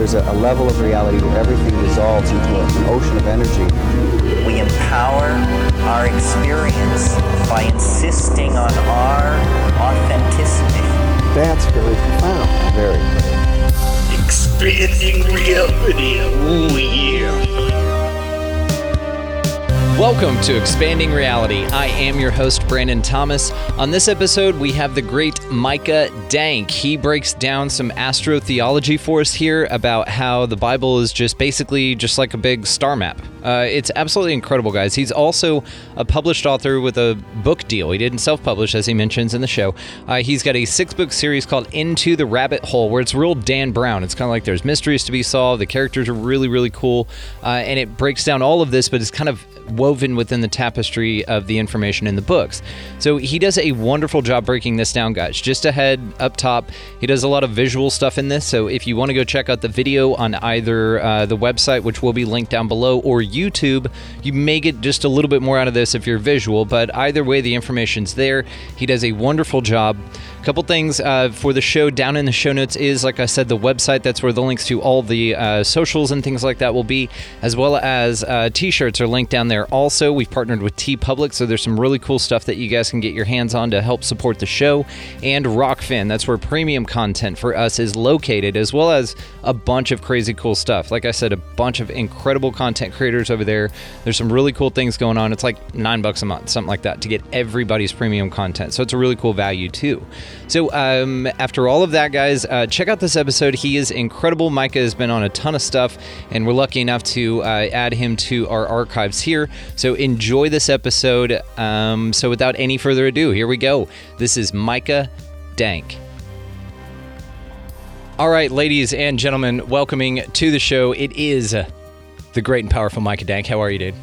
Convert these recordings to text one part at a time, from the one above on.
There's a, a level of reality where everything dissolves into a, an ocean of energy. We empower our experience by insisting on our authenticity. That's very profound. Very. Expanding reality. Oh, yeah. Welcome to Expanding Reality. I am your host, Brandon Thomas. On this episode, we have the great Micah Dank. He breaks down some astrotheology for us here about how the Bible is just basically just like a big star map. Uh, it's absolutely incredible, guys. He's also a published author with a book deal. He didn't self publish, as he mentions in the show. Uh, he's got a six book series called Into the Rabbit Hole, where it's real Dan Brown. It's kind of like there's mysteries to be solved, the characters are really, really cool, uh, and it breaks down all of this, but it's kind of woven within the tapestry of the information in the books. So he does a wonderful job breaking this down, guys. Just ahead up top, he does a lot of visual stuff in this. So if you want to go check out the video on either uh, the website, which will be linked down below, or YouTube, you may get just a little bit more out of this if you're visual. But either way, the information's there. He does a wonderful job. A couple things uh, for the show down in the show notes is, like I said, the website. That's where the links to all the uh, socials and things like that will be, as well as uh, t-shirts are linked down there. Also, we've partnered with TeePublic, so there's some really cool stuff that you guys can get your hands on to help support the show. And Rokfin, that's where premium content for us is located, as well as a bunch of crazy cool stuff. Like I said, a bunch of incredible content creators over there. There's some really cool things going on. It's like nine bucks a month, something like that, to get everybody's premium content. So it's a really cool value too. So um, after all of that, guys, uh, check out this episode. He is incredible. Micah has been on a ton of stuff, and we're lucky enough to uh, add him to our archives here. So enjoy this episode. Um, so without any further ado, here we go. This is Micah Dank. All right, ladies and gentlemen, welcoming to the show. It is the great and powerful Micah Dank. How are you, dude?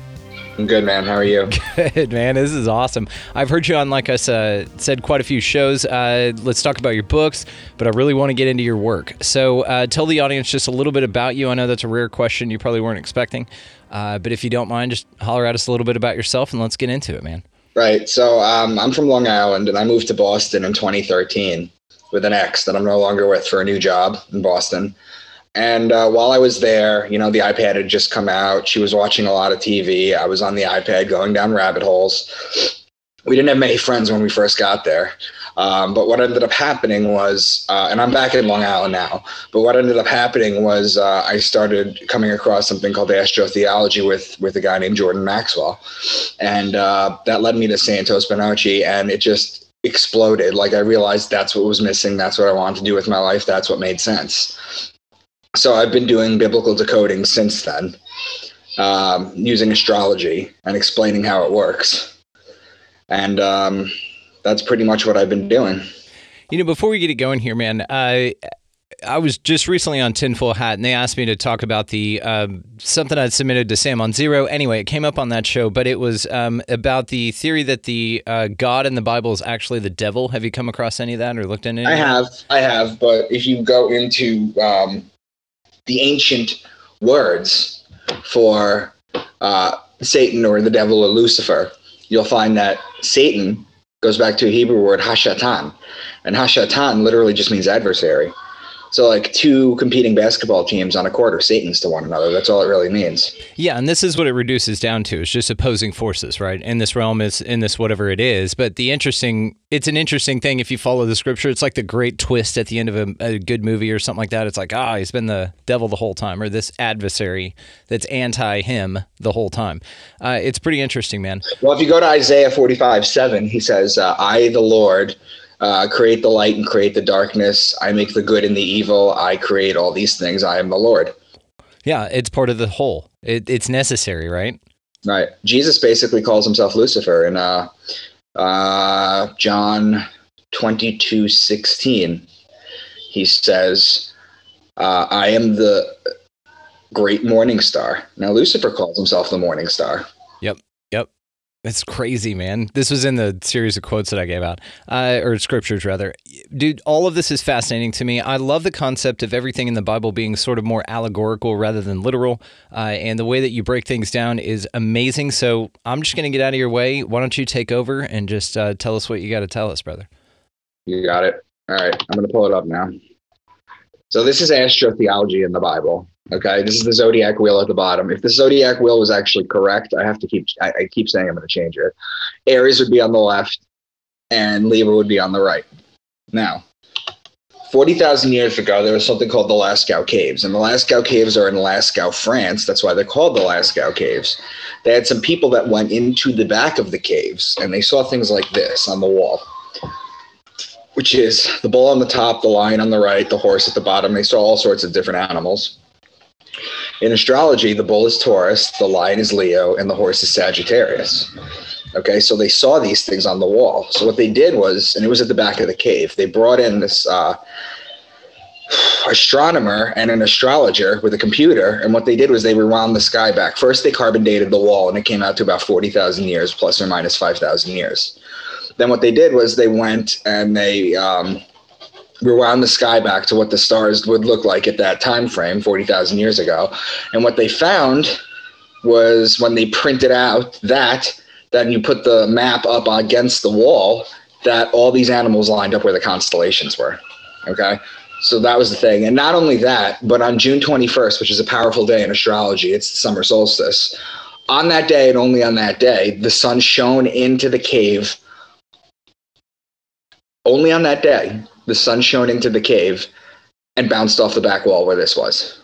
I'm good, man. How are you? Good, man. This is awesome. I've heard you on, like I uh, said, quite a few shows. Uh, let's talk about your books, but I really want to get into your work. So uh, tell the audience just a little bit about you. I know that's a rare question you probably weren't expecting, uh, but if you don't mind, just holler at us a little bit about yourself and let's get into it, man. Right. So um, I'm from Long Island, and I moved to Boston in 2013 with an ex that I'm no longer with for a new job in Boston. And uh, while I was there, you know, the iPad had just come out. She was watching a lot of TV. I was on the iPad going down rabbit holes. We didn't have many friends when we first got there. Um, but what ended up happening was, uh, and I'm back in Long Island now, but what ended up happening was uh, I started coming across something called astrotheology with, with a guy named Jordan Maxwell. And uh, that led me to Santos Bonacci, and it just exploded. Like I realized that's what was missing. That's what I wanted to do with my life. That's what made sense so I've been doing biblical decoding since then, um, using astrology and explaining how it works. And um, that's pretty much what I've been doing. You know, before we get it going here, man, I I was just recently on Tinfoil Hat, and they asked me to talk about the um, something I'd submitted to Sam on Zero. Anyway, it came up on that show, but it was um, about the theory that the uh, God in the Bible is actually the devil. Have you come across any of that or looked into? it? I have, I have, but if you go into um, the ancient words for uh, Satan or the devil or Lucifer, you'll find that Satan goes back to a Hebrew word hashatan, and hashatan literally just means adversary. So, like two competing basketball teams on a court are Satans to one another. That's all it really means. Yeah, and this is what it reduces down to. It's just opposing forces, right? In this realm, is in this whatever it is. But the interesting, it's an interesting thing if you follow the scripture. It's like the great twist at the end of a, a good movie or something like that. It's like, ah, he's been the devil the whole time, or this adversary that's anti him the whole time. Uh, it's pretty interesting, man. Well, if you go to Isaiah 45 7, he says, uh, I, the Lord, uh, create the light and create the darkness. I make the good and the evil. I create all these things. I am the Lord. Yeah, it's part of the whole. It, it's necessary, right? Right. Jesus basically calls himself Lucifer in uh, uh, John twenty two sixteen. He says, Uh, I am the great morning star. Now, Lucifer calls himself the morning star. That's crazy, man. This was in the series of quotes that I gave out, uh, or scriptures rather. Dude, all of this is fascinating to me. I love the concept of everything in the Bible being sort of more allegorical rather than literal. Uh, and the way that you break things down is amazing. So I'm just going to get out of your way. Why don't you take over and just uh, tell us what you got to tell us, brother? You got it. All right. I'm going to pull it up now. So this is astrotheology in the Bible. Okay, this is the zodiac wheel at the bottom. If the zodiac wheel was actually correct, I have to keep. I, I keep saying I'm going to change it. Aries would be on the left, and Libra would be on the right. Now, forty thousand years ago, there was something called the Lascaux Caves, and the Lascaux Caves are in Lascaux, France. That's why they're called the Lascaux Caves. They had some people that went into the back of the caves, and they saw things like this on the wall which is the bull on the top, the lion on the right, the horse at the bottom. They saw all sorts of different animals. In astrology, the bull is Taurus, the lion is Leo, and the horse is Sagittarius. Okay, so they saw these things on the wall. So what they did was, and it was at the back of the cave, they brought in this uh, astronomer and an astrologer with a computer. And what they did was they rewound the sky back. First, they carbon dated the wall, and it came out to about 40,000 years, plus or minus 5,000 years. Then what they did was they went and they um, rewound the sky back to what the stars would look like at that time frame, 40,000 years ago. And what they found was when they printed out that, then you put the map up against the wall, that all these animals lined up where the constellations were. Okay. So that was the thing. And not only that, but on June 21st, which is a powerful day in astrology, it's the summer solstice. On that day and only on that day, the sun shone into the cave. Only on that day, the sun shone into the cave and bounced off the back wall where this was.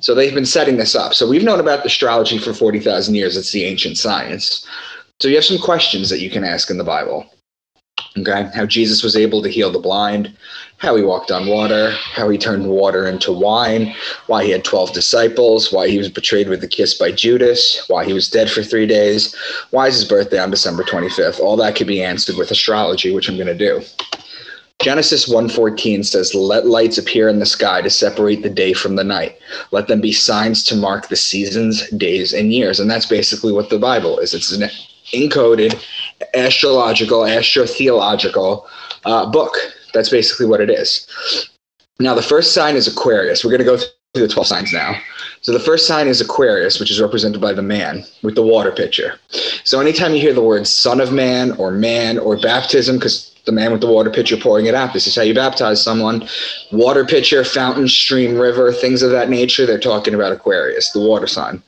So they've been setting this up. So we've known about astrology for 40,000 years. It's the ancient science. So you have some questions that you can ask in the Bible. Okay, how Jesus was able to heal the blind, how he walked on water, how he turned water into wine, why he had 12 disciples, why he was betrayed with a kiss by Judas, why he was dead for three days, why is his birthday on December 25th. All that could be answered with astrology, which I'm going to do. Genesis 1:14 says, "Let lights appear in the sky to separate the day from the night. Let them be signs to mark the seasons, days, and years." And that's basically what the Bible is. It's an encoded astrological, astrotheological uh, book. That's basically what it is. Now, the first sign is Aquarius. We're going to go through the 12 signs now. So, the first sign is Aquarius, which is represented by the man with the water pitcher. So, anytime you hear the words son of man or man or baptism, because the man with the water pitcher pouring it out, this is how you baptize someone. Water pitcher, fountain, stream, river, things of that nature, they're talking about Aquarius, the water sign.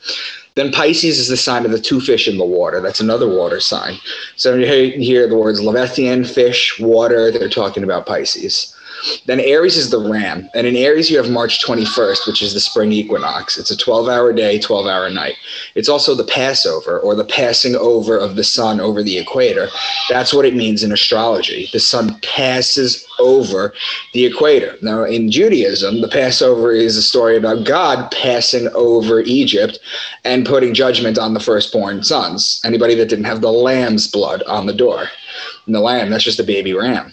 Then Pisces is the sign of the two fish in the water. That's another water sign. So when you hear the words Leviathan, fish, water, they're talking about Pisces. Then Aries is the ram. And in Aries, you have March 21st, which is the spring equinox. It's a 12 hour day, 12 hour night. It's also the Passover or the passing over of the sun over the equator. That's what it means in astrology. The sun passes over the equator. Now, in Judaism, the Passover is a story about God passing over Egypt and putting judgment on the firstborn sons, anybody that didn't have the lamb's blood on the door. And the lamb, that's just a baby ram.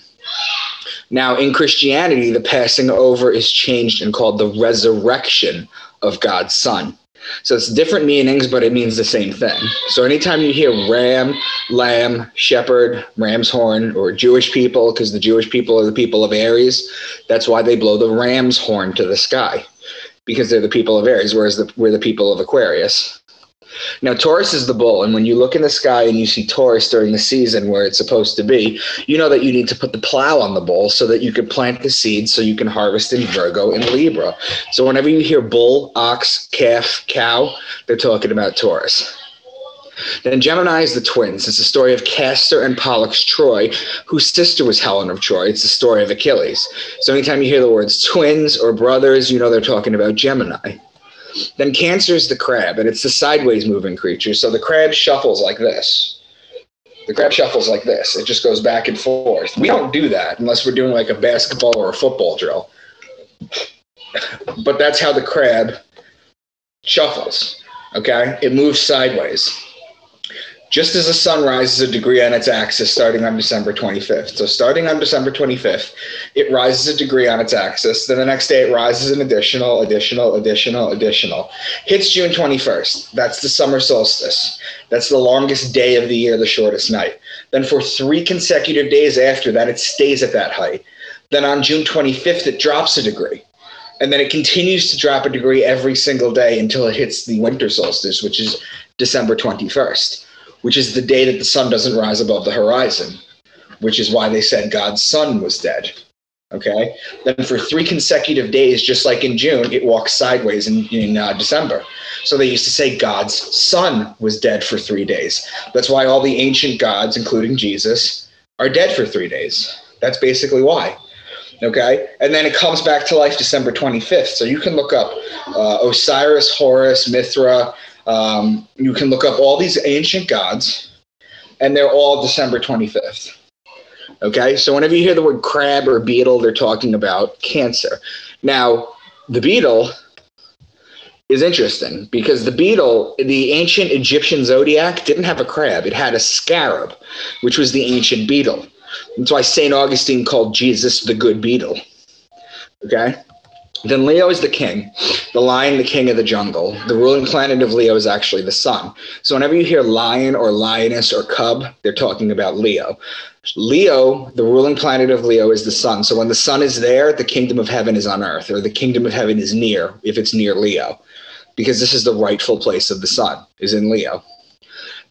Now, in Christianity, the passing over is changed and called the resurrection of God's Son. So it's different meanings, but it means the same thing. So anytime you hear ram, lamb, shepherd, ram's horn, or Jewish people, because the Jewish people are the people of Aries, that's why they blow the ram's horn to the sky, because they're the people of Aries, whereas the, we're the people of Aquarius. Now, Taurus is the bull, and when you look in the sky and you see Taurus during the season where it's supposed to be, you know that you need to put the plow on the bull so that you can plant the seeds so you can harvest in Virgo and Libra. So, whenever you hear bull, ox, calf, cow, they're talking about Taurus. Then Gemini is the twins. It's the story of Castor and Pollux Troy, whose sister was Helen of Troy. It's the story of Achilles. So anytime you hear the words twins or brothers, you know they're talking about Gemini. Then Cancer is the crab, and it's the sideways moving creature. So the crab shuffles like this. The crab shuffles like this. It just goes back and forth. We don't do that unless we're doing like a basketball or a football drill. But that's how the crab shuffles. Okay? It moves sideways. Just as the sun rises a degree on its axis starting on December 25th. So, starting on December 25th, it rises a degree on its axis. Then the next day, it rises an additional, additional, additional, additional. Hits June 21st. That's the summer solstice. That's the longest day of the year, the shortest night. Then, for three consecutive days after that, it stays at that height. Then, on June 25th, it drops a degree. And then it continues to drop a degree every single day until it hits the winter solstice, which is December 21st which is the day that the sun doesn't rise above the horizon, which is why they said God's sun was dead. Okay. Then for three consecutive days, just like in June, it walks sideways in, in uh, December. So they used to say God's sun was dead for three days. That's why all the ancient gods, including Jesus, are dead for three days. That's basically why. Okay. And then it comes back to life December 25th. So you can look up uh, Osiris, Horus, Mithra, um, you can look up all these ancient gods, and they're all December 25th. Okay, so whenever you hear the word crab or beetle, they're talking about Cancer. Now, the beetle is interesting because the beetle, the ancient Egyptian zodiac, didn't have a crab, it had a scarab, which was the ancient beetle. That's why St. Augustine called Jesus the good beetle. Okay? Then Leo is the king, the lion, the king of the jungle. The ruling planet of Leo is actually the sun. So whenever you hear lion or lioness or cub, they're talking about Leo. Leo, the ruling planet of Leo, is the sun. So when the sun is there, the kingdom of heaven is on earth, or the kingdom of heaven is near if it's near Leo, because this is the rightful place of the sun, is in Leo.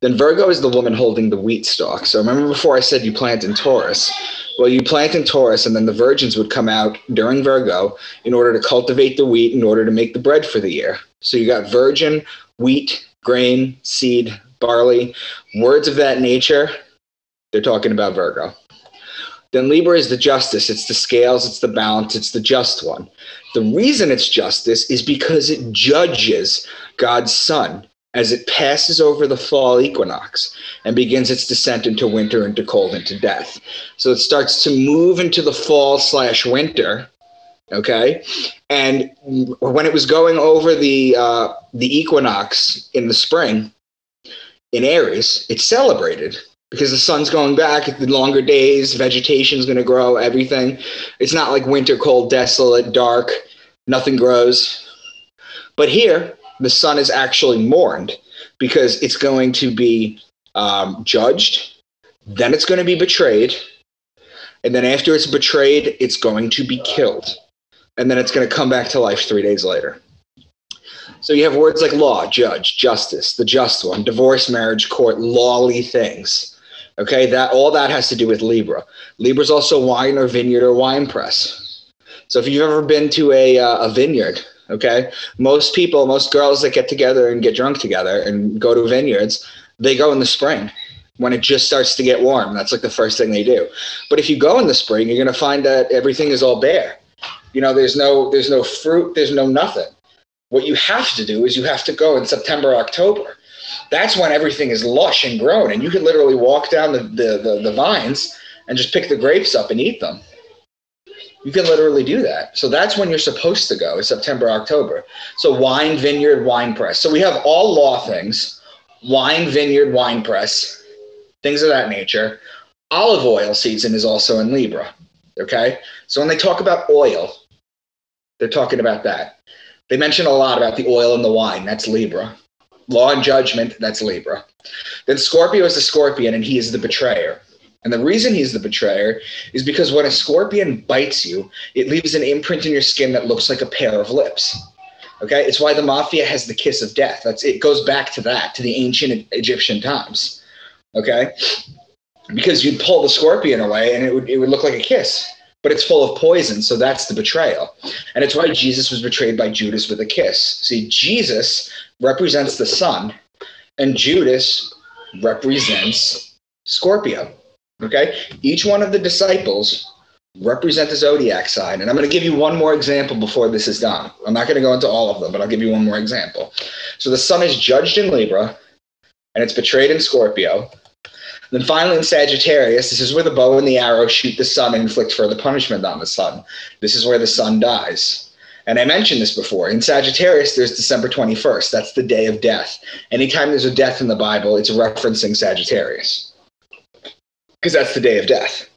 Then Virgo is the woman holding the wheat stalk. So remember before I said you plant in Taurus. Well, you plant in Taurus, and then the virgins would come out during Virgo in order to cultivate the wheat in order to make the bread for the year. So you got virgin, wheat, grain, seed, barley, words of that nature. They're talking about Virgo. Then Libra is the justice. It's the scales, it's the balance, it's the just one. The reason it's justice is because it judges God's son as it passes over the fall equinox and begins its descent into winter, into cold, into death. So it starts to move into the fall slash winter. Okay, and when it was going over the uh, the equinox in the spring in Aries, it celebrated because the sun's going back, the longer days, vegetation's going to grow, everything. It's not like winter, cold, desolate, dark, nothing grows. But here, the son is actually mourned because it's going to be um, judged, then it's going to be betrayed, and then after it's betrayed, it's going to be killed, and then it's going to come back to life three days later. So you have words like law, judge, justice, the just one, divorce, marriage, court, lawly things. Okay, that all that has to do with Libra. Libra is also wine or vineyard or wine press. So if you've ever been to a, uh, a vineyard, Okay. Most people, most girls that get together and get drunk together and go to vineyards, they go in the spring when it just starts to get warm. That's like the first thing they do. But if you go in the spring, you're going to find that everything is all bare. You know, there's no there's no fruit, there's no nothing. What you have to do is you have to go in September, October. That's when everything is lush and grown, and you can literally walk down the, the, the, the vines and just pick the grapes up and eat them. You can literally do that. So that's when you're supposed to go, is September, October. So wine, vineyard, wine press. So we have all law things, wine, vineyard, wine press, things of that nature. Olive oil season is also in Libra. Okay. So when they talk about oil, they're talking about that. They mention a lot about the oil and the wine. That's Libra. Law and judgment, that's Libra. Then Scorpio is the scorpion, and he is the betrayer. And the reason he's the betrayer is because when a scorpion bites you, it leaves an imprint in your skin that looks like a pair of lips. Okay, it's why the mafia has the kiss of death. That's it goes back to that, to the ancient Egyptian times. Okay, because you'd pull the scorpion away and it would it would look like a kiss, but it's full of poison, so that's the betrayal. And it's why Jesus was betrayed by Judas with a kiss. See, Jesus represents the sun, and Judas represents Scorpio. Okay? Each one of the disciples represent the zodiac sign. And I'm going to give you one more example before this is done. I'm not going to go into all of them, but I'll give you one more example. So the sun is judged in Libra and it's betrayed in Scorpio. And Then finally in Sagittarius, this is where the bow and the arrow shoot the sun and inflict further punishment on the sun. This is where the sun dies. And I mentioned this before. In Sagittarius, there's December 21st. That's the day of death. Anytime there's a death in the Bible, it's referencing Sagittarius because that's the day of death.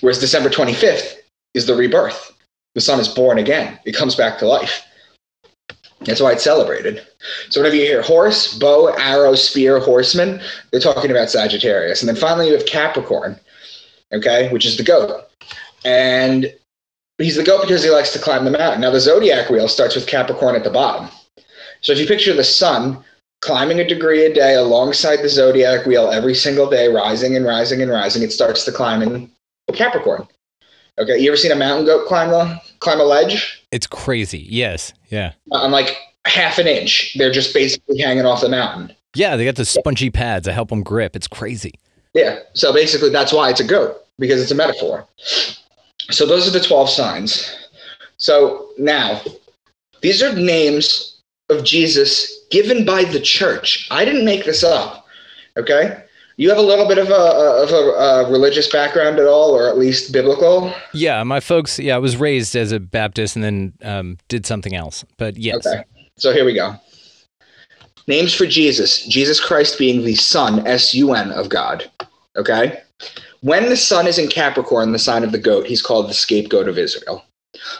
Whereas December 25th is the rebirth. The sun is born again, it comes back to life. That's why it's celebrated. So whenever you hear horse, bow, arrow, spear, horseman, they're talking about Sagittarius. And then finally you have Capricorn, okay, which is the goat. And he's the goat because he likes to climb the mountain. Now the zodiac wheel starts with Capricorn at the bottom. So if you picture the sun climbing a degree a day alongside the zodiac wheel every single day, rising and rising and rising, it starts to climb in Capricorn. Okay, you ever seen a mountain goat climb a climb a ledge? It's crazy. Yes. Yeah. Uh, I'm like half an inch, they're just basically hanging off the mountain. Yeah, they got the spongy pads that help them grip. It's crazy. Yeah, so basically that's why it's a goat because it's a metaphor. So those are the twelve signs. So now, these are names of Jesus given by the church. I didn't make this up. Okay, you have a little bit of a of a, a religious background at all, or at least biblical. Yeah, my folks. Yeah, I was raised as a Baptist and then um, did something else. But yes. Okay, so here we go. Names for Jesus: Jesus Christ being the Son, S U N of God. Okay, when the Sun is in Capricorn, the sign of the goat, he's called the scapegoat of Israel.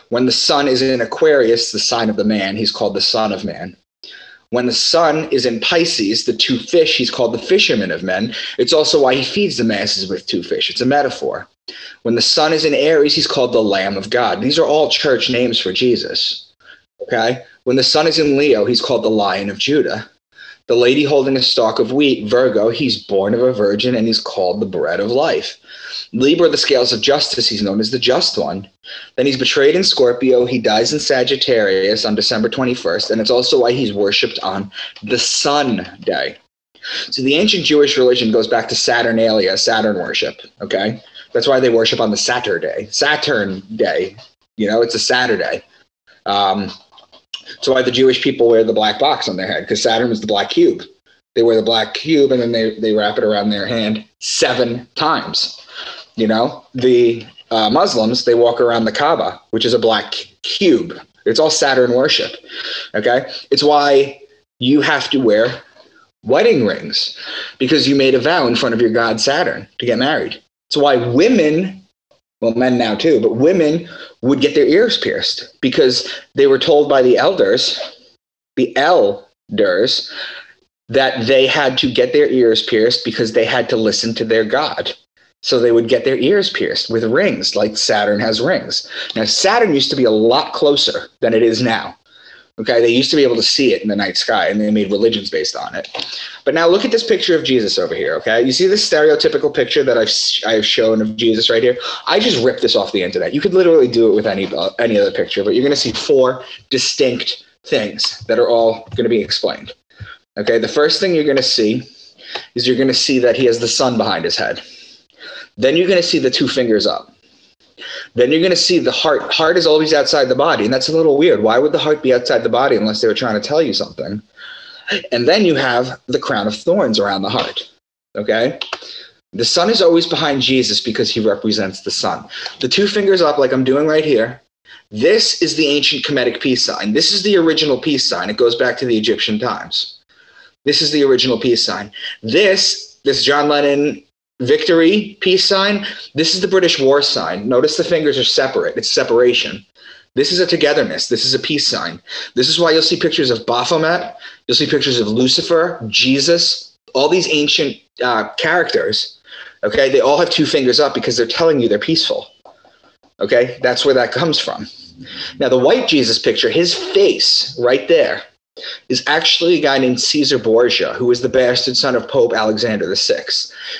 When the Sun is in Aquarius, the sign of the man, he's called the Son of Man. When the sun is in Pisces, the two fish, he's called the fisherman of men. It's also why he feeds the masses with two fish. It's a metaphor. When the sun is in Aries, he's called the Lamb of God. These are all church names for Jesus. Okay? When the sun is in Leo, he's called the Lion of Judah. The lady holding a stalk of wheat, Virgo, he's born of a virgin and he's called the bread of life. Libra, the scales of justice, he's known as the just one. Then he's betrayed in Scorpio. He dies in Sagittarius on December 21st. And it's also why he's worshipped on the sun day. So the ancient Jewish religion goes back to Saturnalia, Saturn worship. Okay. That's why they worship on the Saturday, Saturn day. You know, it's a Saturday. Um, so why the Jewish people wear the black box on their head because Saturn was the black cube. They wear the black cube and then they, they wrap it around their hand seven times. You know, the uh, Muslims, they walk around the Kaaba, which is a black cube. It's all Saturn worship. Okay. It's why you have to wear wedding rings because you made a vow in front of your god Saturn to get married. It's why women, well, men now too, but women would get their ears pierced because they were told by the elders, the elders, that they had to get their ears pierced because they had to listen to their god. So they would get their ears pierced with rings, like Saturn has rings. Now, Saturn used to be a lot closer than it is now. Okay, they used to be able to see it in the night sky, and they made religions based on it. But now look at this picture of Jesus over here. Okay, you see this stereotypical picture that I've I've shown of Jesus right here. I just ripped this off the internet. You could literally do it with any uh, any other picture, but you're going to see four distinct things that are all going to be explained. Okay, the first thing you're going to see is you're going to see that he has the sun behind his head. Then you're going to see the two fingers up. Then you're going to see the heart. Heart is always outside the body, and that's a little weird. Why would the heart be outside the body unless they were trying to tell you something? And then you have the crown of thorns around the heart. Okay? The sun is always behind Jesus because he represents the sun. The two fingers up, like I'm doing right here, this is the ancient Kemetic peace sign. This is the original peace sign. It goes back to the Egyptian times. This is the original peace sign. This, this John Lennon victory peace sign. This is the British war sign. Notice the fingers are separate. It's separation. This is a togetherness. This is a peace sign. This is why you'll see pictures of Baphomet. You'll see pictures of Lucifer, Jesus, all these ancient uh, characters. Okay, they all have two fingers up because they're telling you they're peaceful. Okay, that's where that comes from. Now, the white Jesus picture, his face right there, is actually a guy named Caesar Borgia, who was the bastard son of Pope Alexander VI.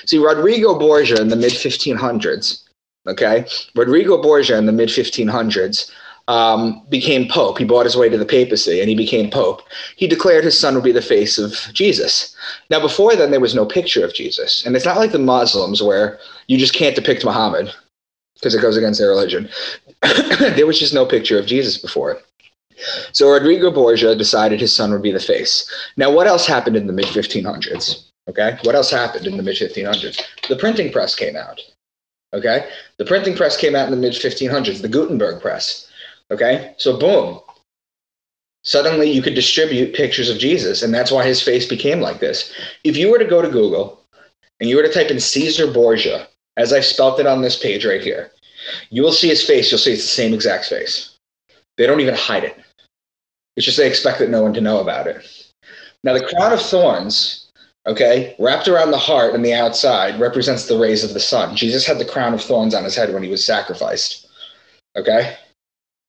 See, Rodrigo Borgia in the mid 1500s, okay, Rodrigo Borgia in the mid 1500s um, became Pope. He bought his way to the papacy and he became Pope. He declared his son would be the face of Jesus. Now, before then, there was no picture of Jesus. And it's not like the Muslims where you just can't depict Muhammad because it goes against their religion. there was just no picture of Jesus before. So Rodrigo Borgia decided his son would be the face. Now, what else happened in the mid 1500s? Okay, what else happened in the mid 1500s? The printing press came out. Okay, the printing press came out in the mid 1500s, the Gutenberg press. Okay, so boom, suddenly you could distribute pictures of Jesus, and that's why his face became like this. If you were to go to Google and you were to type in Caesar Borgia, as I've spelt it on this page right here, you will see his face. You'll see it's the same exact face. They don't even hide it. It's just they expect that no one to know about it. Now, the crown of thorns, okay, wrapped around the heart and the outside, represents the rays of the sun. Jesus had the crown of thorns on his head when he was sacrificed. Okay?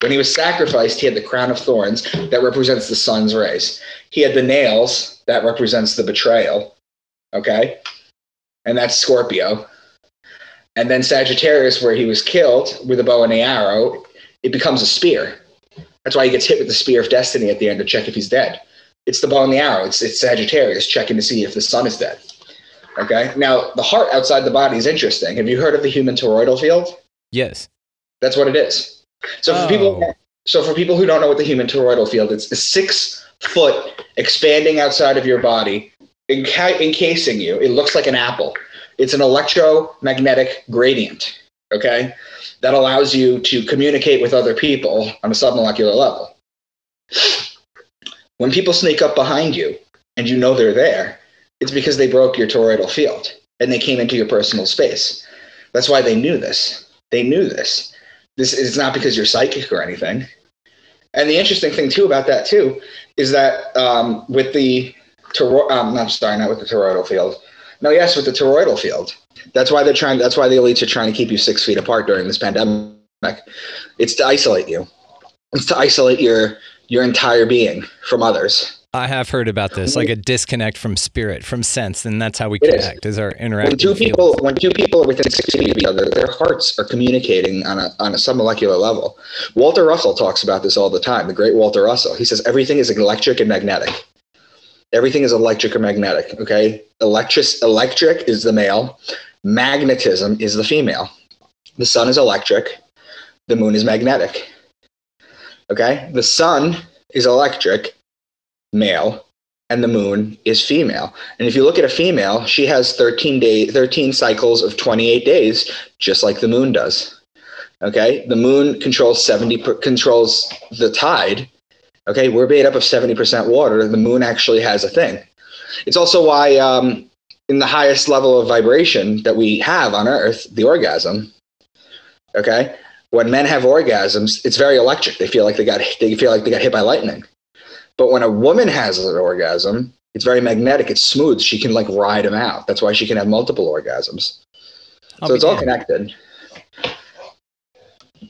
When he was sacrificed, he had the crown of thorns that represents the sun's rays. He had the nails that represents the betrayal. Okay? And that's Scorpio. And then Sagittarius, where he was killed with a bow and a arrow, it becomes a spear. That's why he gets hit with the spear of destiny at the end to check if he's dead. It's the bow and the arrow. It's, it's Sagittarius checking to see if the sun is dead. Okay. Now, the heart outside the body is interesting. Have you heard of the human toroidal field? Yes. That's what it is. So for Oh. people, so for people who don't know what the human toroidal field is, it's a six foot expanding outside of your body, enca- encasing you. It looks like an apple. It's an electromagnetic gradient. Okay, that allows you to communicate with other people on a submolecular level. When people sneak up behind you and you know they're there, it's because they broke your toroidal field and they came into your personal space. That's why they knew this. They knew this. This is not because you're psychic or anything. And the interesting thing too about that too is that um, with the toro- um, I'm sorry, not with the toroidal field. No, yes, with the toroidal field. That's why they're trying. That's why the elites are trying to keep you six feet apart during this pandemic. It's to isolate you. It's to isolate your your entire being from others. I have heard about this, like a disconnect from spirit, from sense, and that's how we It is. connect. Is, our When interaction? two people, when two people are within six feet of each other, their hearts are communicating on a on a submolecular level. Walter Russell talks about this all the time. The great Walter Russell. He says everything is electric and magnetic. Everything is electric or magnetic. Okay, electric electric is the male, magnetism is the female. The sun is electric, the moon is magnetic. Okay, the sun is electric, male, and the moon is female. And if you look at a female, she has 13 day 13 cycles of 28 days, just like the moon does. Okay, the moon controls 70 per, controls the tide. Okay, we're made up of 70% water. The moon actually has a thing. It's also why, um, in the highest level of vibration that we have on Earth, the orgasm. Okay, when men have orgasms, it's very electric. They feel like they got they feel like they got hit by lightning. But when a woman has an orgasm, it's very magnetic. It's smooth. She can like ride them out. That's why she can have multiple orgasms. I'll so it's all connected.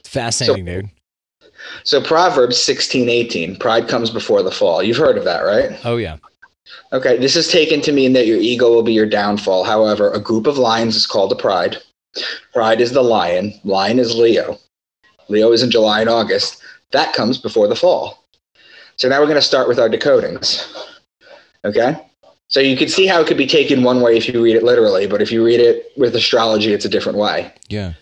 Fascinating, dude. So Proverbs 16, 18, pride comes before the fall. You've heard of that, right? Oh yeah. Okay, this is taken to mean that your ego will be your downfall. However, a group of lions is called a pride. Pride is the lion. Lion is Leo. Leo is in July and August. That comes before the fall. So now we're going to start with our decodings. Okay? So you can see how it could be taken one way if you read it literally, but if you read it with astrology, it's a different way. Yeah.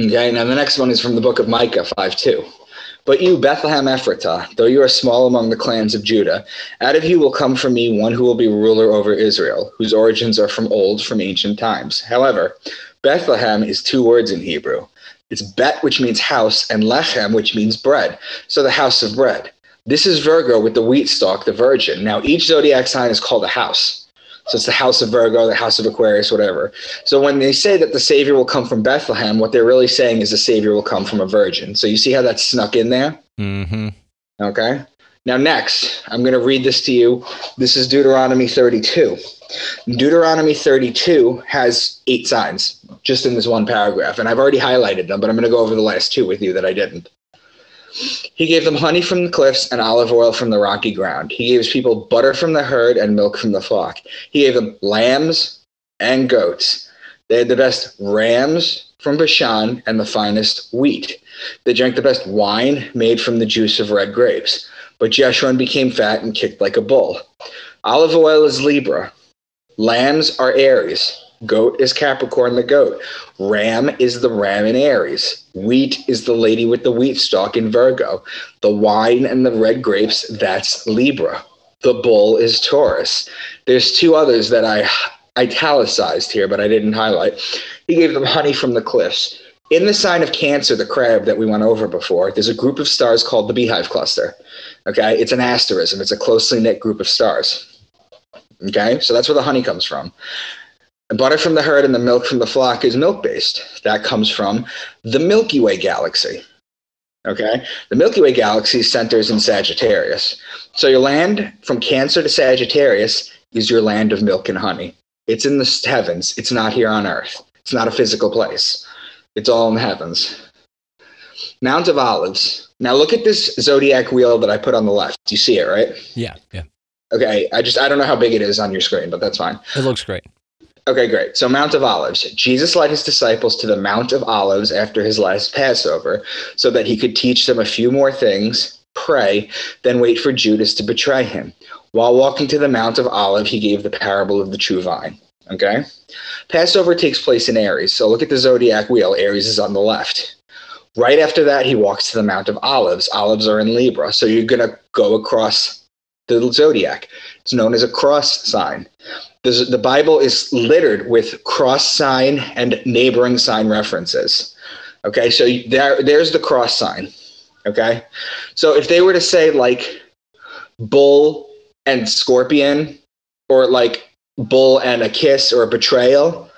Okay, now the next one is from the book of Micah 5 2. But you, Bethlehem Ephratah, though you are small among the clans of Judah, out of you will come from me one who will be ruler over Israel, whose origins are from old, from ancient times. However, Bethlehem is two words in Hebrew. It's Bet, which means house, and Lechem, which means bread. So the house of bread. This is Virgo with the wheat stalk, the virgin. Now, each zodiac sign is called a house. So it's the house of Virgo, the house of Aquarius, whatever. So when they say that the Savior will come from Bethlehem, what they're really saying is the Savior will come from a virgin. So you see how that's snuck in there? Mm-hmm. Okay. Now, next, I'm going to read this to you. This is Deuteronomy 32. Deuteronomy 32 has eight signs just in this one paragraph, and I've already highlighted them, but I'm going to go over the last two with you that I didn't. He gave them honey from the cliffs and olive oil from the rocky ground. He gave his people butter from the herd and milk from the flock. He gave them lambs and goats. They had the best rams from Bashan and the finest wheat. They drank the best wine made from the juice of red grapes. But Jeshurun became fat and kicked like a bull. Olive oil is Libra. Lambs are Aries. Goat is Capricorn the goat. Ram is the ram in Aries. Wheat is the lady with the wheat stalk in Virgo. The wine and the red grapes, that's Libra. The bull is Taurus. There's two others that I italicized here, but I didn't highlight. He gave them honey from the cliffs. In the sign of Cancer, the crab that we went over before, there's a group of stars called the Beehive Cluster. Okay, it's an asterism. It's a closely knit group of stars. Okay, so that's where the honey comes from. The butter from the herd and the milk from the flock is milk based. That comes from the Milky Way galaxy. Okay, the Milky Way galaxy centers in Sagittarius. So your land from Cancer to Sagittarius is your land of milk and honey. It's in the heavens. It's not here on Earth. It's not a physical place. It's all in the heavens. Mount of Olives. Now look at this zodiac wheel that I put on the left. You see it, right? Yeah, yeah. Okay, I just I don't know how big it is on your screen, but that's fine. It looks great. Okay, great. So Mount of Olives. Jesus led his disciples to the Mount of Olives after his last Passover so that he could teach them a few more things, pray, then wait for Judas to betray him. While walking to the Mount of Olive, he gave the parable of the true vine. Okay? Passover takes place in Aries. So look at the zodiac wheel. Aries is on the left. Right after that, he walks to the Mount of Olives. Olives are in Libra. So you're going to go across the zodiac. It's known as a cross sign. The, Bible is littered with cross sign and neighboring sign references. Okay, so there, there's the cross sign. Okay, so if they were to say like bull and scorpion, or like bull and a kiss or a betrayal,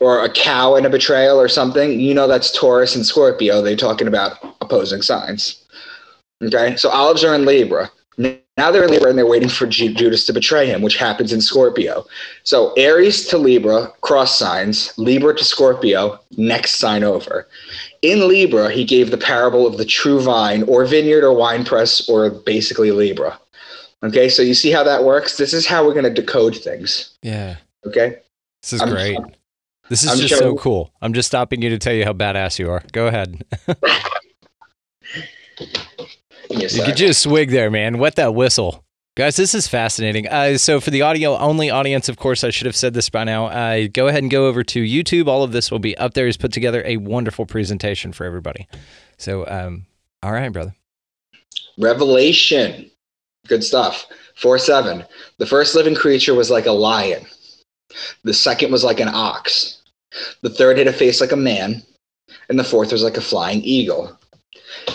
or a cow and a betrayal or something, you know that's Taurus and Scorpio. They're talking about opposing signs. Okay, so olives are in Libra. Now they're in Libra and they're waiting for Judas to betray him, which happens in Scorpio. So Aries to Libra, cross signs, Libra to Scorpio, next sign over. In Libra, he gave the parable of the true vine or vineyard or wine press or basically Libra. Okay, so you see how that works? This is how we're going to decode things. Yeah. Okay, This is I'm- great. This is I'm just so cool. I'm just stopping you to tell you how badass you are. Go ahead. Give me a You sec. could just swig there, man. Wet that whistle. Guys, this is fascinating. Uh, so, for the audio only audience, of course, I should have said this by now. Uh, go ahead and go over to YouTube. All of this will be up there. He's put together a wonderful presentation for everybody. So, um, all right, brother. Revelation. Good stuff. 4 7. The first living creature was like a lion. The second was like an ox. The third had a face like a man. And the fourth was like a flying eagle.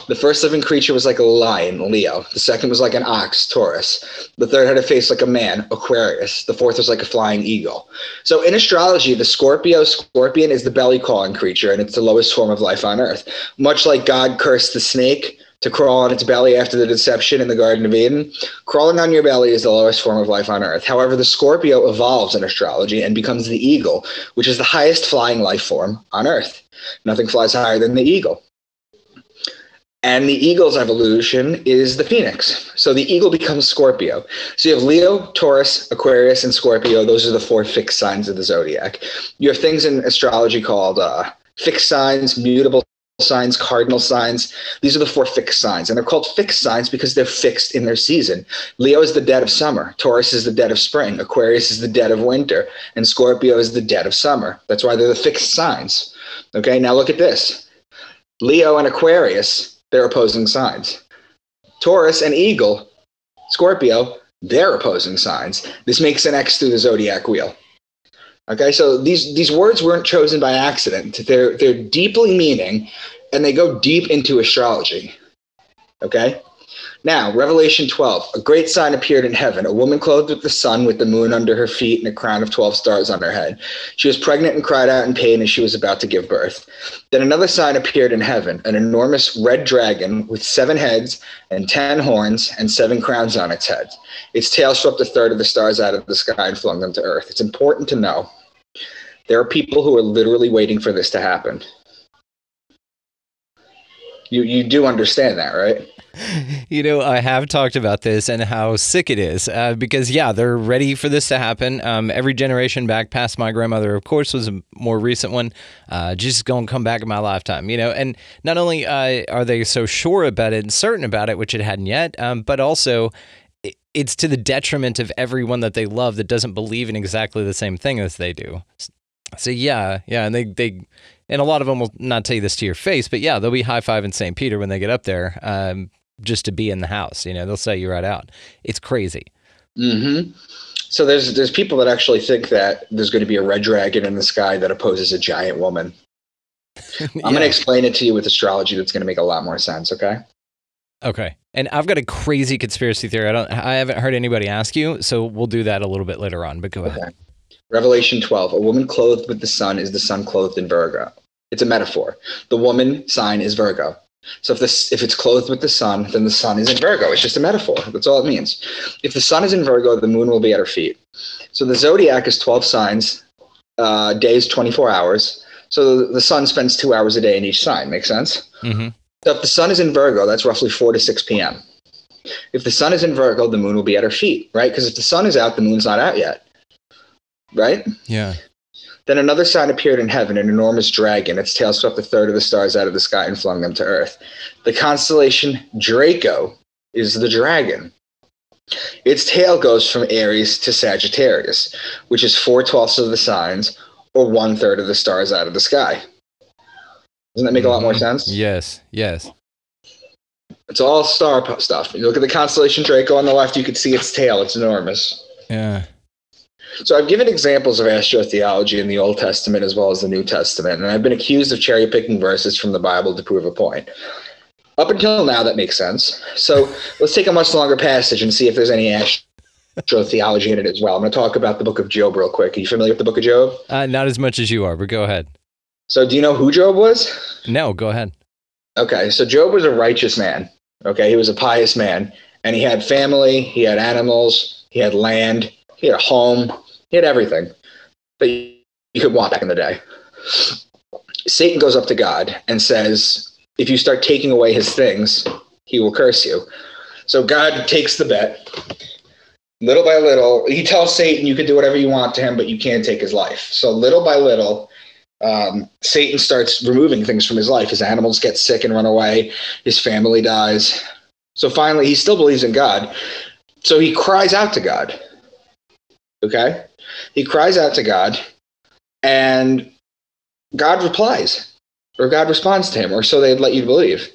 The first living creature was like a lion, Leo. The second was like an ox, Taurus. The third had a face like a man, Aquarius. The fourth was like a flying eagle. So in astrology, the Scorpio scorpion is the belly crawling creature, and it's the lowest form of life on earth. Much like God cursed the snake to crawl on its belly after the deception in the Garden of Eden, crawling on your belly is the lowest form of life on earth. However, the Scorpio evolves in astrology and becomes the eagle, which is the highest flying life form on earth. Nothing flies higher than the eagle. And the eagle's evolution is the phoenix. So the eagle becomes Scorpio. So you have Leo, Taurus, Aquarius, and Scorpio. Those are the four fixed signs of the zodiac. You have things in astrology called uh, fixed signs, mutable signs, cardinal signs. These are the four fixed signs. And they're called fixed signs because they're fixed in their season. Leo is the dead of summer, Taurus is the dead of spring, Aquarius is the dead of winter, and Scorpio is the dead of summer. That's why they're the fixed signs. Okay, now look at this Leo and Aquarius, they're opposing signs. Taurus and Eagle, Scorpio, they're opposing signs. This makes an X through the zodiac wheel. Okay, so these these words weren't chosen by accident. They're they're deeply meaning, and they go deep into astrology. Okay. Now, Revelation 12. A great sign appeared in heaven a woman clothed with the sun, with the moon under her feet, and a crown of 12 stars on her head. She was pregnant and cried out in pain as she was about to give birth. Then another sign appeared in heaven an enormous red dragon with seven heads and ten horns and seven crowns on its head. Its tail swept a third of the stars out of the sky and flung them to earth. It's important to know there are people who are literally waiting for this to happen. You, you do understand that, right? You know, I have talked about this and how sick it is uh, because, yeah, they're ready for this to happen. Um, every generation back past my grandmother, of course, was a more recent one. Uh, Jesus going to come back in my lifetime, you know. And not only uh, are they so sure about it and certain about it, which it hadn't yet, um, but also it's to the detriment of everyone that they love that doesn't believe in exactly the same thing as they do. So yeah, yeah, and they they and a lot of them will not tell you this to your face, but yeah, they'll be high five fiving St. Peter when they get up there, um, just to be in the house. You know, they'll say you right out. It's crazy. hmm So there's there's people that actually think that there's going to be a red dragon in the sky that opposes a giant woman. I'm going to explain it to you with astrology. That's going to make a lot more sense. Okay. Okay, And I've got a crazy conspiracy theory. I don't. I haven't heard anybody ask you, so we'll do that a little bit later on. But go ahead. Revelation 12. A woman clothed with the sun is the sun clothed in Virgo. It's a metaphor. The woman sign is Virgo. So if this if it's clothed with the sun, then the sun is in Virgo. It's just a metaphor. That's all it means. If the sun is in Virgo, the moon will be at her feet. So the zodiac is 12 signs, uh, days 24 hours. So the, the sun spends two hours a day in each sign. Makes sense? hmm So if the sun is in Virgo, that's roughly 4 to 6 p.m. If the sun is in Virgo, the moon will be at her feet, right? Because if the sun is out, the moon's not out yet. Right? Yeah. Then another sign appeared in heaven, an enormous dragon. Its tail swept a third of the stars out of the sky and flung them to earth. The constellation Draco is the dragon. Its tail goes from Aries to Sagittarius, which is four twelfths of the signs, or one third of the stars out of the sky. Doesn't that make a lot more mm-hmm. sense? Yes. Yes. It's all star stuff. You look at the constellation Draco on the left, you can see its tail. It's enormous. Yeah. So I've given examples of astrotheology in the Old Testament as well as the New Testament, and I've been accused of cherry picking verses from the Bible to prove a point. Up until now, that makes sense. So let's take a much longer passage and see if there's any astrotheology in it as well. I'm going to talk about the book of Job real quick. Are you familiar with the book of Job? Uh, not as much as you are, but go ahead. So do you know who Job was? No, go ahead. Okay, so Job was a righteous man. Okay, he was a pious man, and he had family, he had animals, he had land, he had a home, he had everything that you could want back in the day. Satan goes up to God and says, If you start taking away his things, he will curse you. So God takes the bet. Little by little, he tells Satan, You can do whatever you want to him, but you can't take his life. So little by little, um, Satan starts removing things from his life. His animals get sick and run away. His family dies. So finally, he still believes in God. So he cries out to God. Okay? He cries out to God, and God replies, or God responds to him, or so they'd let you believe.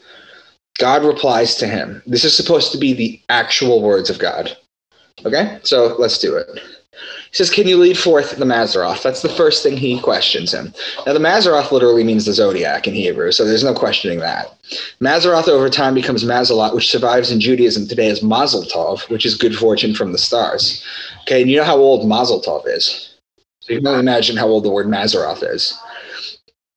God replies to him. This is supposed to be the actual words of God. Okay? So let's do it. He says, Can you lead forth the Mazaroth? That's the first thing he questions him. Now, the Mazaroth literally means the zodiac in Hebrew, so there's no questioning that. Mazaroth over time becomes Mazalot, which survives in Judaism today as Mazel Tov, which is good fortune from the stars. Okay, and you know how old Mazel Tov is. So you can only imagine how old the word Mazaroth is.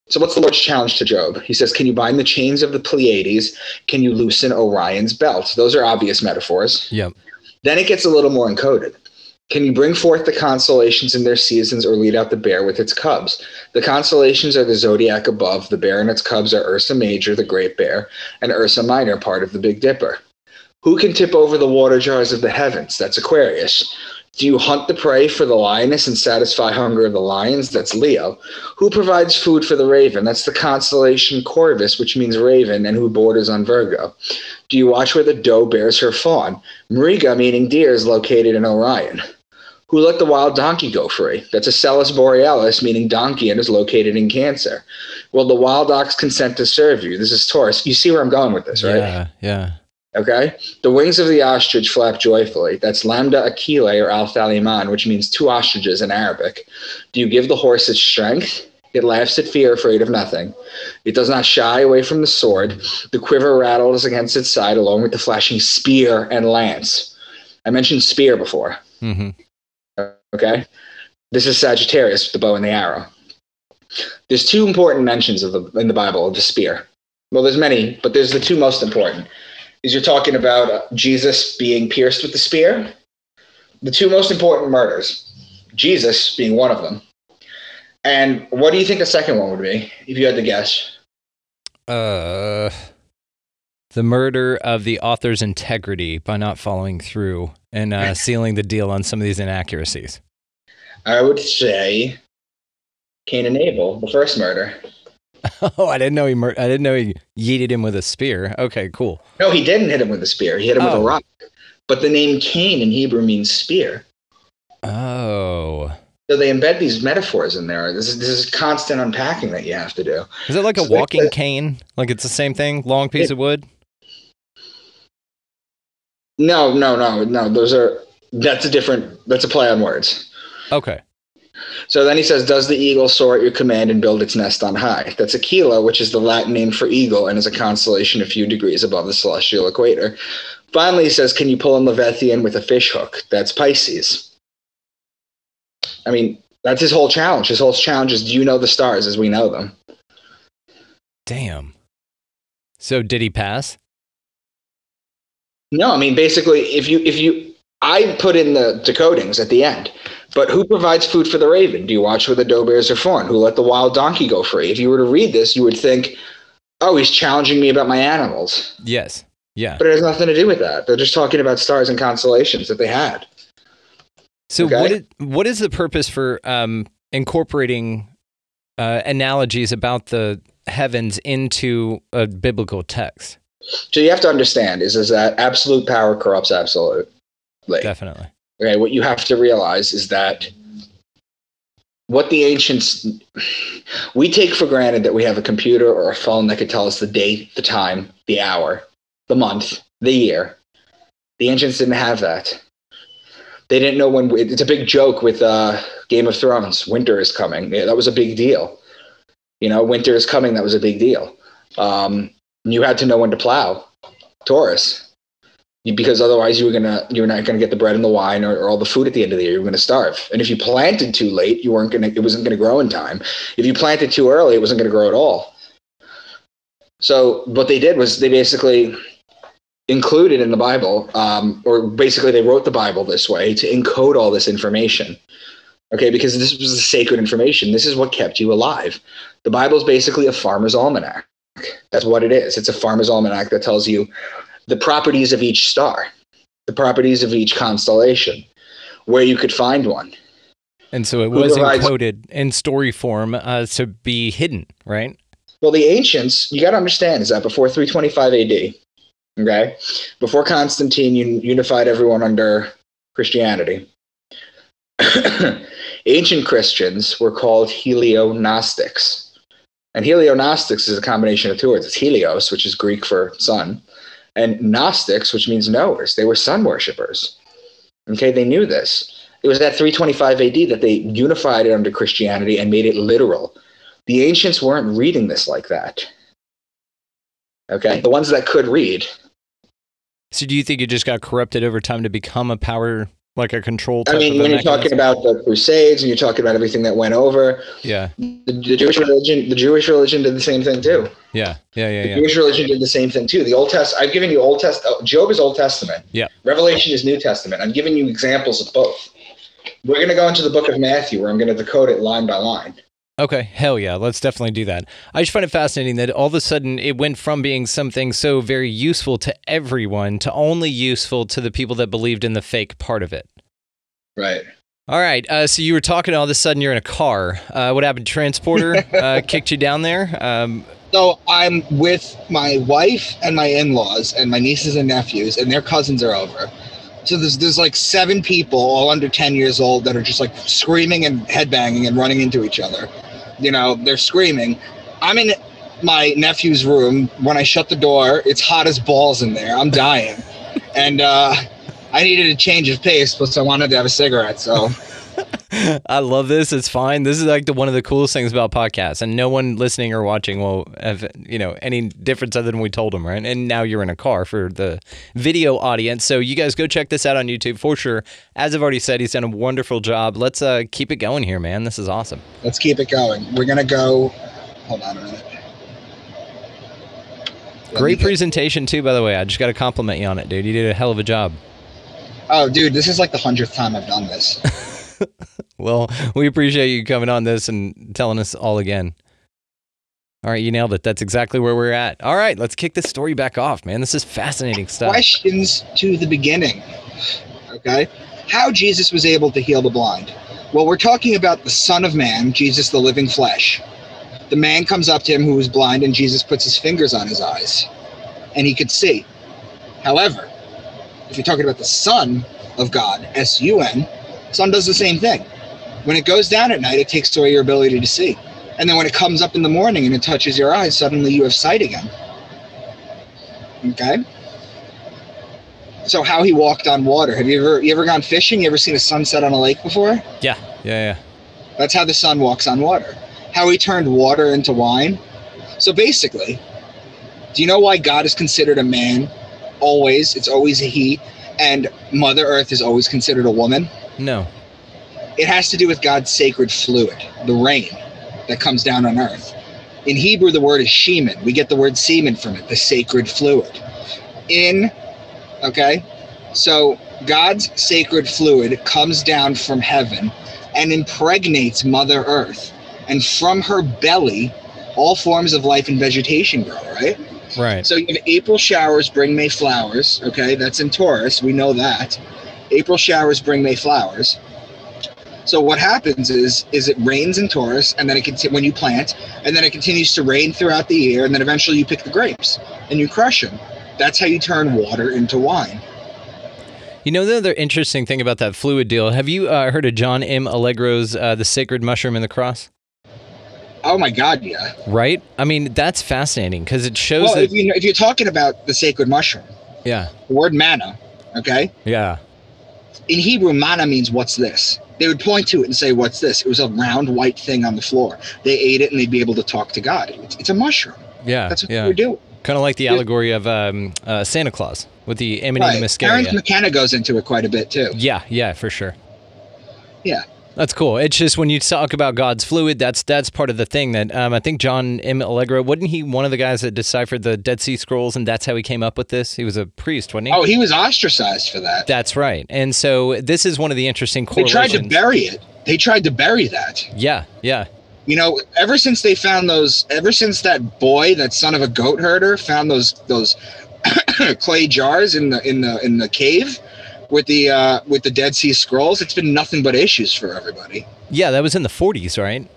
So what's the Lord's challenge to Job? He says, Can you bind the chains of the Pleiades? Can you loosen Orion's belt? Those are obvious metaphors. Yep. Then it gets a little more encoded. Can you bring forth the constellations in their seasons or lead out the bear with its cubs? The constellations are the zodiac above. The bear and its cubs are Ursa Major, the Great Bear, and Ursa Minor, part of the Big Dipper. Who can tip over the water jars of the heavens? That's Aquarius. Do you hunt the prey for the lioness and satisfy hunger of the lions? That's Leo. Who provides food for the raven? That's the constellation Corvus, which means raven, and who borders on Virgo. Do you watch where the doe bears her fawn? Mariga, meaning deer, is located in Orion. Who let the wild donkey go free? That's Asellus borealis, meaning donkey, and is located in Cancer. Will the wild ox consent to serve you? This is Taurus. You see where I'm going with this, right? Yeah. Yeah. Okay. The wings of the ostrich flap joyfully. That's Lambda Aquilae or Al Thaliman, which means two ostriches in Arabic. Do you give the horse its strength? It laughs at fear, afraid of nothing. It does not shy away from the sword. The quiver rattles against its side, along with the flashing spear and lance. I mentioned spear before. hmm Okay. This is Sagittarius, the bow and the arrow. There's two important mentions of the in the Bible of the spear. Well, there's many, but there's the two most important. Is you're talking about uh, Jesus being pierced with the spear. The two most important murders, Jesus being one of them. And what do you think the second one would be, if you had to guess? Uh, the murder of the author's integrity by not following through and uh, sealing the deal on some of these inaccuracies. I would say Cain and Abel, the first murder. Oh, I didn't know he. Mur- I didn't know he yeeted him with a spear. Okay, cool. No, he didn't hit him with a spear. He hit him with Oh. a rock. But the name Cain in Hebrew means spear. Oh, So they embed these metaphors in there. This is, this is constant unpacking that you have to do. is it like a So they walking put- cane? Like it's the same thing? Long piece It- of wood? No, no, no, no. Those are that's a different. That's a play on words. Okay. So then he says, Does the eagle soar at your command and build its nest on high? That's Aquila, which is the Latin name for eagle and is a constellation a few degrees above the celestial equator. Finally, he says, Can you pull in Leviathan with a fish hook? That's Pisces. I mean, that's his whole challenge. His whole challenge is Do you know the stars as we know them? Damn. So did he pass? No, I mean basically, if you if you, I put in the decodings at the end, but who provides food for the raven? Do you watch where the doe bears are born? Who let the wild donkey go free? If you were to read this, you would think, oh, he's challenging me about my animals, Yes. Yeah. but it has nothing to do with that. They're just talking about stars and constellations that they had. So Okay. what is, what is the purpose for um, incorporating uh, analogies about the heavens into a biblical text? So you have to understand is is that absolute power corrupts absolute. Definitely. Okay, what you have to realize is that what the ancients we take for granted that we have a computer or a phone that could tell us the date, the time, the hour, the month, the year. The ancients didn't have that. They didn't know when. It's a big joke with uh, Game of Thrones. Winter is coming. That was a big deal. You know, winter is coming. That was a big deal. Um, you had to know when to plow. Taurus, because otherwise you were gonna you were not gonna get the bread and the wine or, or all the food at the end of the year. You're gonna starve. And if you planted too late, you weren't gonna it wasn't gonna grow in time. If you planted too early, it wasn't gonna grow at all. So what they did was they basically included in the Bible, um, or basically they wrote the Bible this way to encode all this information. Okay, because this was the sacred information. This is what kept you alive. The Bible is basically a farmer's almanac. That's what it is. It's a farmer's almanac that tells you the properties of each star, the properties of each constellation, where you could find one. And so it Who was provides- encoded in story form uh, to be hidden, right? Well, the ancients, you got to understand, is that before 325 AD, okay, before Constantine un- unified everyone under Christianity, ancient Christians were called Helio-Gnostics. And Helio-Gnostics is a combination of two words. It's Helios, which is Greek for sun, and Gnostics, which means knowers. They were sun worshippers. Okay, they knew this. It was at 325 AD that they unified it under Christianity and made it literal. The ancients weren't reading this like that. Okay, the ones that could read. So do you think it just got corrupted over time to become a power, like a control? I mean, when you're talking about the Crusades and you're talking about everything that went over, yeah, the, the Jewish religion, the Jewish religion did the same thing too. yeah, yeah, yeah, The yeah. Jewish religion did the same thing too. The Old Test, I've given you Old Test. oh, Job is Old Testament. Yeah. Revelation is New Testament. I'm giving you examples of both. We're going to go into the book of Matthew, where I'm going to decode it line by line. Okay, hell yeah, let's definitely do that. I just find it fascinating that all of a sudden it went from being something so very useful to everyone to only useful to the people that believed in the fake part of it. Right. All right, uh, so you were talking, all of a sudden you're in a car. Uh, what happened? Transporter uh, kicked you down there. Um, So I'm with my wife and my in-laws and my nieces and nephews, and their cousins are over. So there's there's like seven people, all under ten years old, that are just like screaming and headbanging and running into each other. You know, they're screaming. I'm in my nephew's room. When I shut the door, it's hot as balls in there. I'm dying, and uh, I needed a change of pace, plus I wanted to have a cigarette. So I love this. It's fine. This is like the one of the coolest things about podcasts, and no one listening or watching will have you know any difference other than we told them, right? And now you're in a car for the video audience, so you guys go check this out on YouTube for sure. As I've already said, he's done a wonderful job. Let's uh, keep it going here, man. This is awesome. let's keep it going. We're gonna go. Hold on a minute. Let Great get- presentation too, by the way. I just got to compliment you on it, dude. You did a hell of a job. Oh, dude, this is like the hundredth time I've done this. Well, we appreciate you coming on this and telling us all again. All right, you nailed it. That's exactly where we're at. All right, let's kick this story back off, man. This is fascinating stuff. Questions to the beginning. Okay. How Jesus was able to heal the blind. Well, we're talking about the Son of Man, Jesus, the living flesh. The man comes up to him who was blind, and Jesus puts his fingers on his eyes, and he could see. However, if you're talking about the Son of God, S U N, Son does the same thing. When it goes down at night, it takes away your ability to see. And then when it comes up in the morning and it touches your eyes, suddenly you have sight again. Okay? So how he walked on water. Have you ever you ever gone fishing? You ever seen a sunset on a lake before? Yeah, yeah, yeah. That's how the sun walks on water. How he turned water into wine. So basically, do you know why God is considered a man? Always, it's always a he, and Mother Earth is always considered a woman. No. It has to do with God's sacred fluid, the rain that comes down on earth. In Hebrew, the word is shemen. We get the word semen from it, the sacred fluid. In, okay, so God's sacred fluid comes down from heaven and impregnates Mother Earth. And from her belly, all forms of life and vegetation grow, right? Right. So you have April showers bring May flowers. Okay, that's in Taurus. We know that. April showers bring May flowers. So what happens is is it rains in Taurus, and then it conti- when you plant, and then it continues to rain throughout the year, and then eventually you pick the grapes and you crush them. That's how you turn water into wine. You know the other interesting thing about that fluid deal. Have you uh, heard of John M. Allegro's uh, "The Sacred Mushroom and the Cross"? Oh my God, yeah. Right. I mean, that's fascinating because it shows Well, that. if, you, if you're talking about the sacred mushroom, yeah. the word manna, okay, Yeah. In Hebrew, manna means what's this? They would point to it and say, What's this? It was a round white thing on the floor. They ate it and they'd be able to talk to God. It's, it's a mushroom. Yeah. That's what yeah. they were doing. Kind of like the allegory of um, uh, Santa Claus with the Amanita Right. Muscaria. McKenna goes into it quite a bit too. Yeah, yeah, for sure. Yeah. That's cool. It's just when you talk about God's fluid, that's that's part of the thing that um, I think John M. Allegro wasn't he one of the guys that deciphered the Dead Sea Scrolls, and that's how he came up with this. He was a priest, wasn't he? Oh, he was ostracized for that. That's right. And so this is one of the interesting They tried to bury it. They tried to bury that. Yeah, yeah, You know, ever since they found those, ever since that boy, that son of a goat herder, found those those clay jars in the in the in the cave with the uh, with the Dead Sea Scrolls, it's been nothing but issues for everybody. yeah. That was in the 40s, right?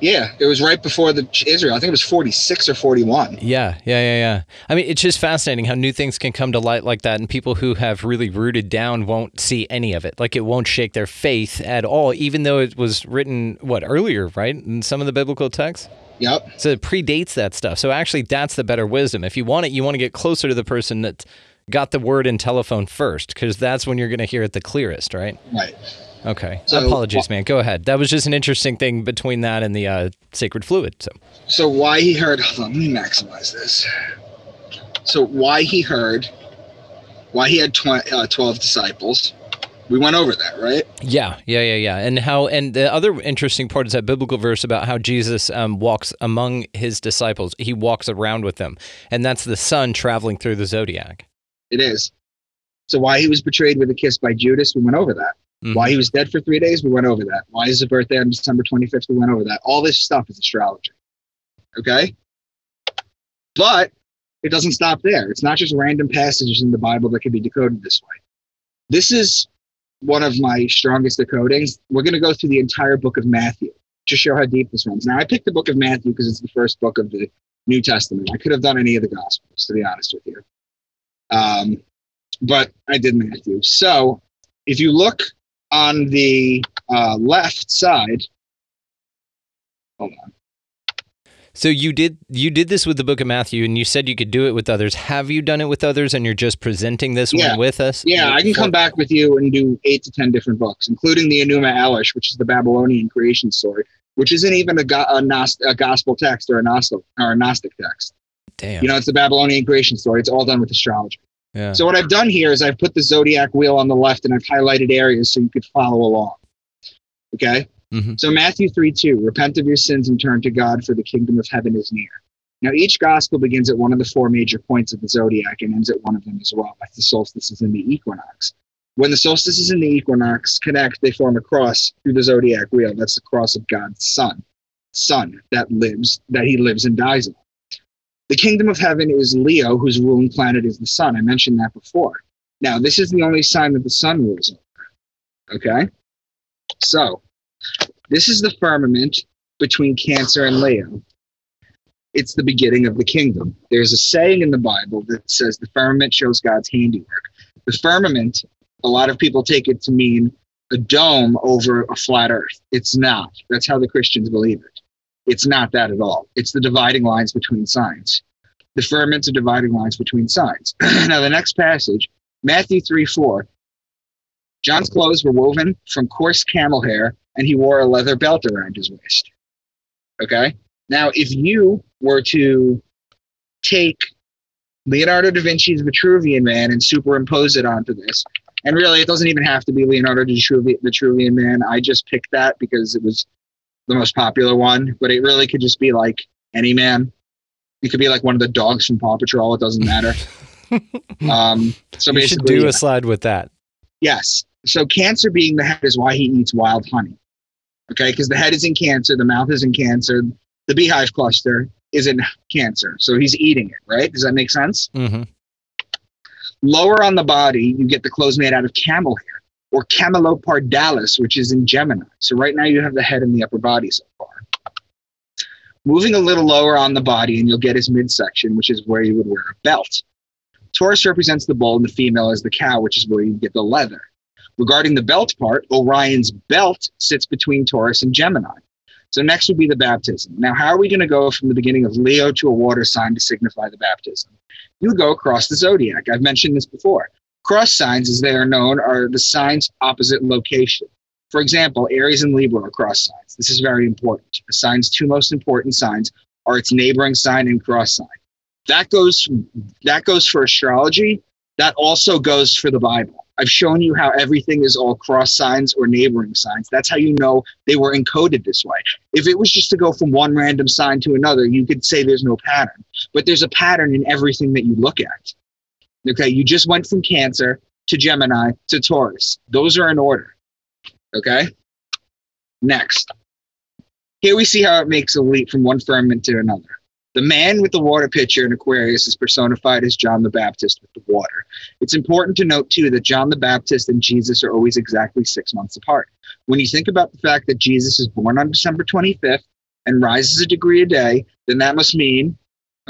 Yeah, it was right before the Israel. I think it was forty six or forty one. Yeah, yeah, yeah, yeah. I mean, it's just fascinating how new things can come to light like that, and people who have really rooted down won't see any of it. Like it won't shake their faith at all, even though it was written what earlier, right? In some of the biblical texts. Yep. So it predates that stuff. So actually, that's the better wisdom. If you want it, you want to get closer to the person that got the word in telephone first, because that's when you're going to hear it the clearest, right? Right. Okay. So- Apologies, man. Go ahead. That was just an interesting thing between that and the uh, sacred fluid. So So why he heard? Hold on, let me maximize this. So why he heard? Why he had tw- uh, twelve disciples? We went over that, right? yeah, yeah, yeah, yeah. And how? And the other interesting part is that biblical verse about how Jesus um, walks among his disciples. He walks around with them, and that's the sun traveling through the zodiac. It is. So why he was betrayed with a kiss by Judas? We went over that. Mhm. Why he was dead for three days? We went over that. Why is his birthday on December twenty fifth? We went over that. All this stuff is astrology. Okay. But it doesn't stop there. It's not just random passages in the Bible that can be decoded this way. This is one of my strongest decodings. We're going to go through the entire book of Matthew to show how deep this runs. Now, I picked the book of Matthew because it's the first book of the New Testament. I could have done any of the Gospels, to be honest with you. Um, but I did Matthew. So if you look on the uh, left side, hold on. So you did you did this with the book of Matthew, and you said you could do it with others. Have you done it with others, and you're just presenting this Yeah. one with us? Yeah, I can come back with you and do eight to ten different books, including the Enuma Elish, which is the Babylonian creation story, which isn't even a, a, a gospel text or a Gnostic or a Gnostic text. Damn. You know, it's the Babylonian creation story. It's all done with astrology. yeah. So what I've done here is I've put the zodiac wheel on the left and I've highlighted areas so you could follow along. Okay. Mhm. So Matthew 3 2, repent of your sins and turn to God, for the kingdom of heaven is near. Now, each gospel begins at one of the four major points of the zodiac and ends at one of them as well. That's the solstices and the equinox. When the solstices and the equinox connect, they form a cross through the zodiac wheel. That's the cross of God's Son, Son that lives, that he lives and dies on. The kingdom of heaven is Leo, whose ruling planet is the sun. I mentioned that before. Now, this is the only sign that the sun rules over. Okay? So, this is the firmament between Cancer and Leo. It's the beginning of the kingdom. There's a saying in the Bible that says the firmament shows God's handiwork. The firmament, a lot of people take it to mean a dome over a flat earth. It's not. That's how the Christians believe it. It's not that at all. It's the dividing lines between signs. The firmaments are dividing lines between signs. now, the next passage, Matthew 3 4, John's clothes were woven from coarse camel hair, and he wore a leather belt around his waist. Okay? Now, if you were to take Leonardo da Vinci's Vitruvian Man and superimpose it onto this, and really, it doesn't even have to be Leonardo da Vitruvi- Vitruvian Man. I just picked that because it was the most popular one, but it really could just be like any man. It could be like one of the dogs from Paw Patrol. It doesn't matter. um, so you should do a slide with that. Yes. So cancer being the head is why he eats wild honey. Okay, because the head is in cancer, the mouth is in cancer, the beehive cluster is in cancer. So he's eating it, right? Does that make sense? Mm-hmm. Lower on the body, you get the clothes made out of camel hair or camelopardalis, which is in Gemini. So right now you have the head and the upper body so far. Moving a little lower on the body, and you'll get his midsection, which is where you would wear a belt. Taurus represents the bull and the female is the cow, which is where you get the leather. Regarding the belt part, Orion's belt sits between Taurus and Gemini. So next would be the baptism. Now, how are we going to go from the beginning of Leo to a water sign to signify the baptism? You go across the zodiac. I've mentioned this before. Cross signs, as they are known, are the signs opposite location. For example, Aries and Libra are cross signs. This is very important. The sign's two most important signs are its neighboring sign and cross sign. That goes that goes for astrology. That also goes for the Bible. I've shown you how everything is all cross signs or neighboring signs. That's how you know they were encoded this way. If it was just to go from one random sign to another, you could say there's no pattern. But there's a pattern in everything that you look at. Okay, you just went from Cancer to Gemini to Taurus. Those are in order. Okay? Next. Here we see how it makes a leap from one firmament to another. The man with the water pitcher in Aquarius is personified as John the Baptist with the water. It's important to note, too, that John the Baptist and Jesus are always exactly six months apart. When you think about the fact that Jesus is born on December 25th and rises a degree a day, then that must mean,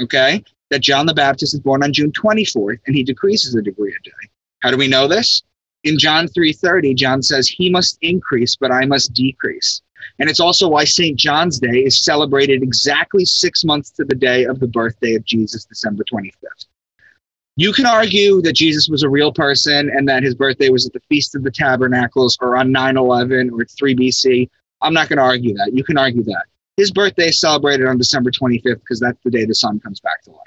okay, that John the Baptist is born on June 24th and he decreases a degree a day. How do we know this? In John 3:30, John says, "He must increase, but I must decrease." And it's also why St. John's Day is celebrated exactly 6 months to the day of the birthday of Jesus, December 25th. You can argue that Jesus was a real person and that his birthday was at the Feast of the Tabernacles or on 9/11 or 3 BC. I'm not going to argue that. You can argue that. His birthday is celebrated on December 25th because that's the day the sun comes back to life.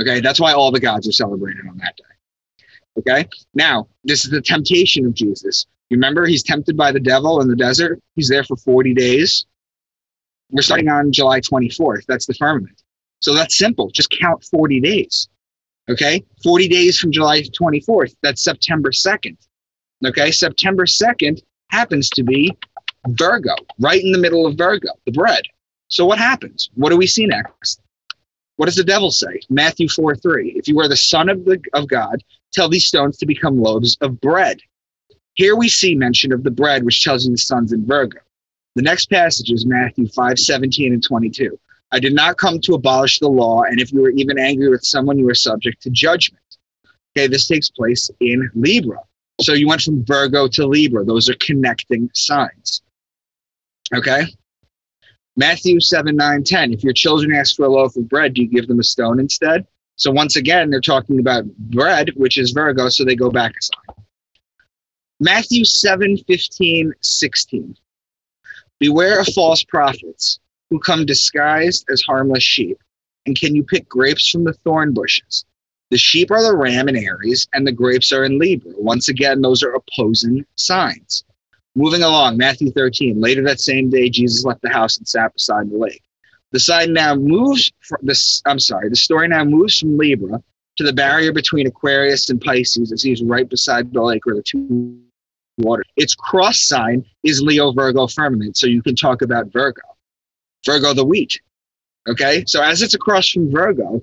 Okay, that's why all the gods are celebrated on that day. Okay, now this is the temptation of Jesus. Remember he's tempted by the devil in the desert. He's there for 40 days. We're starting on July 24th. That's the firmament. So that's simple. Just count 40 days. Okay, 40 days from July 24th. That's September 2nd. Okay, September 2nd happens to be Virgo, right in the middle of Virgo, the bread. So what happens? What do we see next? What does the devil say? Matthew 4 3. If you are the Son of, the, of God, tell these stones to become loaves of bread. Here we see mention of the bread, which tells you the sun's in Virgo. The next passage is Matthew 5 17 and 22. I did not come to abolish the law, and if you were even angry with someone, you are subject to judgment. Okay, this takes place in Libra. So you went from Virgo to Libra. Those are connecting signs. Okay? Matthew 7, 9, 10. If your children ask for a loaf of bread, do you give them a stone instead? So once again, they're talking about bread, which is Virgo, so they go back a sign. Matthew 7, 15, 16. Beware of false prophets who come disguised as harmless sheep. And can you pick grapes from the thorn bushes? The sheep are the ram in Aries, and the grapes are in Libra. Once again, those are opposing signs. Moving along, Matthew 13. Later that same day, Jesus left the house and sat beside the lake. The sign now moves from this. I'm sorry. The story now moves from Libra to the barrier between Aquarius and Pisces, as he's right beside the lake where the two water. Its cross sign is Leo Virgo firmament, so you can talk about Virgo, Virgo the wheat. Okay, so as it's across from Virgo,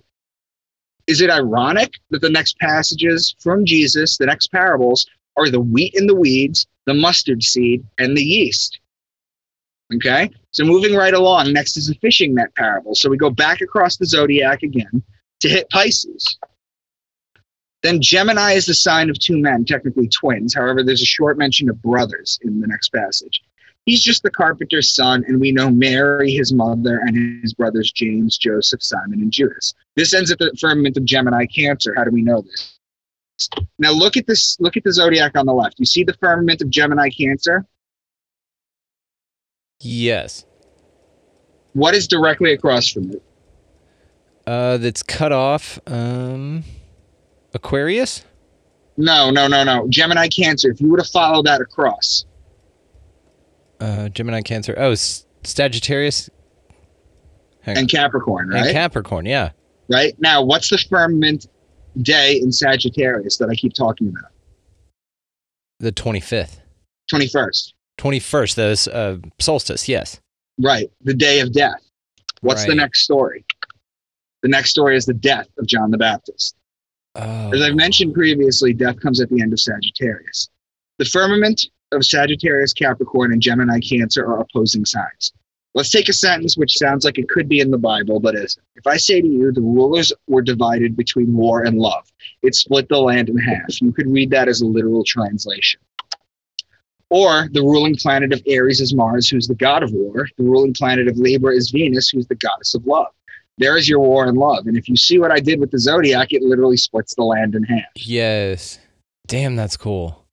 is it ironic that the next passages from Jesus, the next parables, are the wheat in the weeds, the mustard seed, and the yeast? Okay, so moving right along, next is the fishing net parable. So we go back across the zodiac again to hit Pisces. Then Gemini is the sign of two men, technically twins. However, there's a short mention of brothers in the next passage. He's just the carpenter's son, and we know Mary, his mother, and his brothers James, Joseph, Simon, and Judas. This ends at the firmament of Gemini Cancer. How do we know this? Now look at this. Look at the zodiac on the left. You see the firmament of Gemini Cancer. Yes. What is directly across from it? Uh, that's cut off. Um, Aquarius. No, no, no, no. Gemini Cancer. If you were to follow that across, Uh, Gemini, Cancer. Oh, Sagittarius. Hang and on. Capricorn, right? And? Capricorn. Yeah. right now, what's the firmament day in Sagittarius that I keep talking about? The twenty fifth. Twenty first. Twenty first. Those uh, solstice. Yes. Right, the day of death. What's the next story? The next story is the death of John the Baptist. Oh. As I've mentioned previously, death comes at the end of Sagittarius. The firmament of Sagittarius, Capricorn, and Gemini Cancer are opposing signs. Let's take a sentence which sounds like it could be in the Bible, but isn't. If I say to you, the rulers were divided between war and love, it split the land in half. You could read that as a literal translation. Or the ruling planet of Aries is Mars, who's the god of war. The ruling planet of Libra is Venus, who's the goddess of love. There is your war and love. And if you see what I did with the zodiac, it literally splits the land in half. Yes. Damn, that's cool.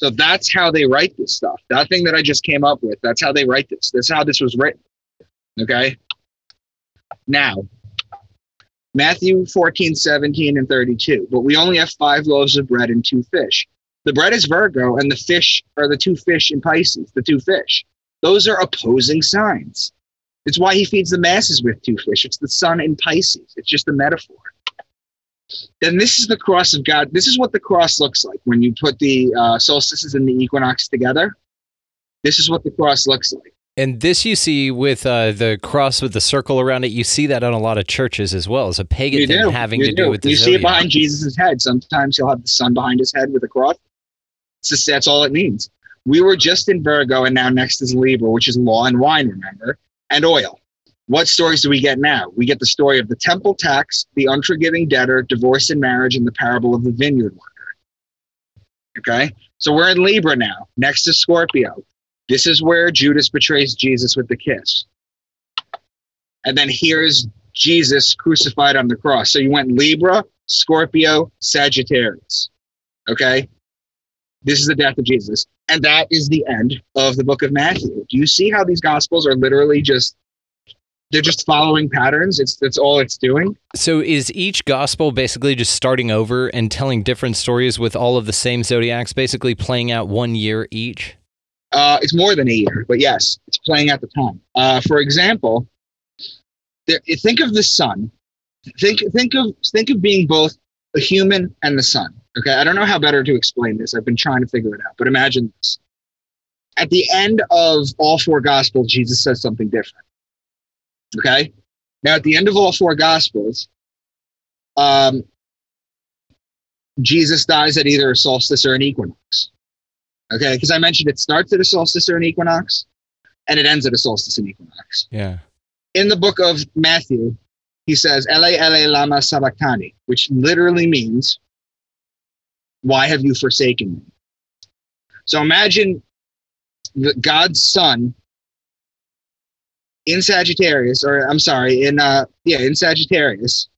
So that's how they write this stuff. That thing that I just came up with, that's how they write this. That's how this was written. Okay. Now, Matthew 14, 17, and 32. But we only have five loaves of bread and two fish. The bread is Virgo, and the fish are the two fish in Pisces, the two fish. Those are opposing signs. It's why he feeds the masses with two fish. It's the sun in Pisces. It's just a metaphor. Then this is the cross of God. This is what the cross looks like when you put the uh, solstices and the equinox together. This is what the cross looks like. And this you see with uh, the cross with the circle around it. You see that on a lot of churches as well as a pagan You thing do. having you to do, with the You see it behind Jesus' head. Sometimes he'll have the sun behind his head with a cross. It's just, that's all it means. We were just in Virgo, and now next is Libra, which is law and wine, remember, and oil. What stories do we get now? We get the story of the temple tax, the unforgiving debtor, divorce and marriage, and the parable of the vineyard worker. Okay? So we're in Libra now. Next is Scorpio. This is where Judas betrays Jesus with the kiss. And then here's Jesus crucified on the cross. So you went Libra, Scorpio, Sagittarius. Okay? This is the death of Jesus. And that is the end of the book of Matthew. Do you see how these gospels are literally just they're just following patterns? It's that's all it's doing. So is each gospel basically just starting over and telling different stories with all of the same zodiacs, basically playing out one year each? Uh, it's more than a year, but yes, it's playing out the time. Uh, for example, there, think of the sun. Think think of think of being both a human and the sun. Okay, I don't know how better to explain this. I've been trying to figure it out, but imagine this. At the end of all four gospels, Jesus says something different. Okay, now at the end of all four gospels, um, Jesus dies at either a solstice or an equinox. Okay, because I mentioned it starts at a solstice or an equinox, and it ends at a solstice and equinox. Yeah. In the book of Matthew, he says, Ele, Ele, lama sabachthani, which literally means, Why have you forsaken me? So imagine the, God's son in Sagittarius, or I'm sorry, in uh yeah, in Sagittarius,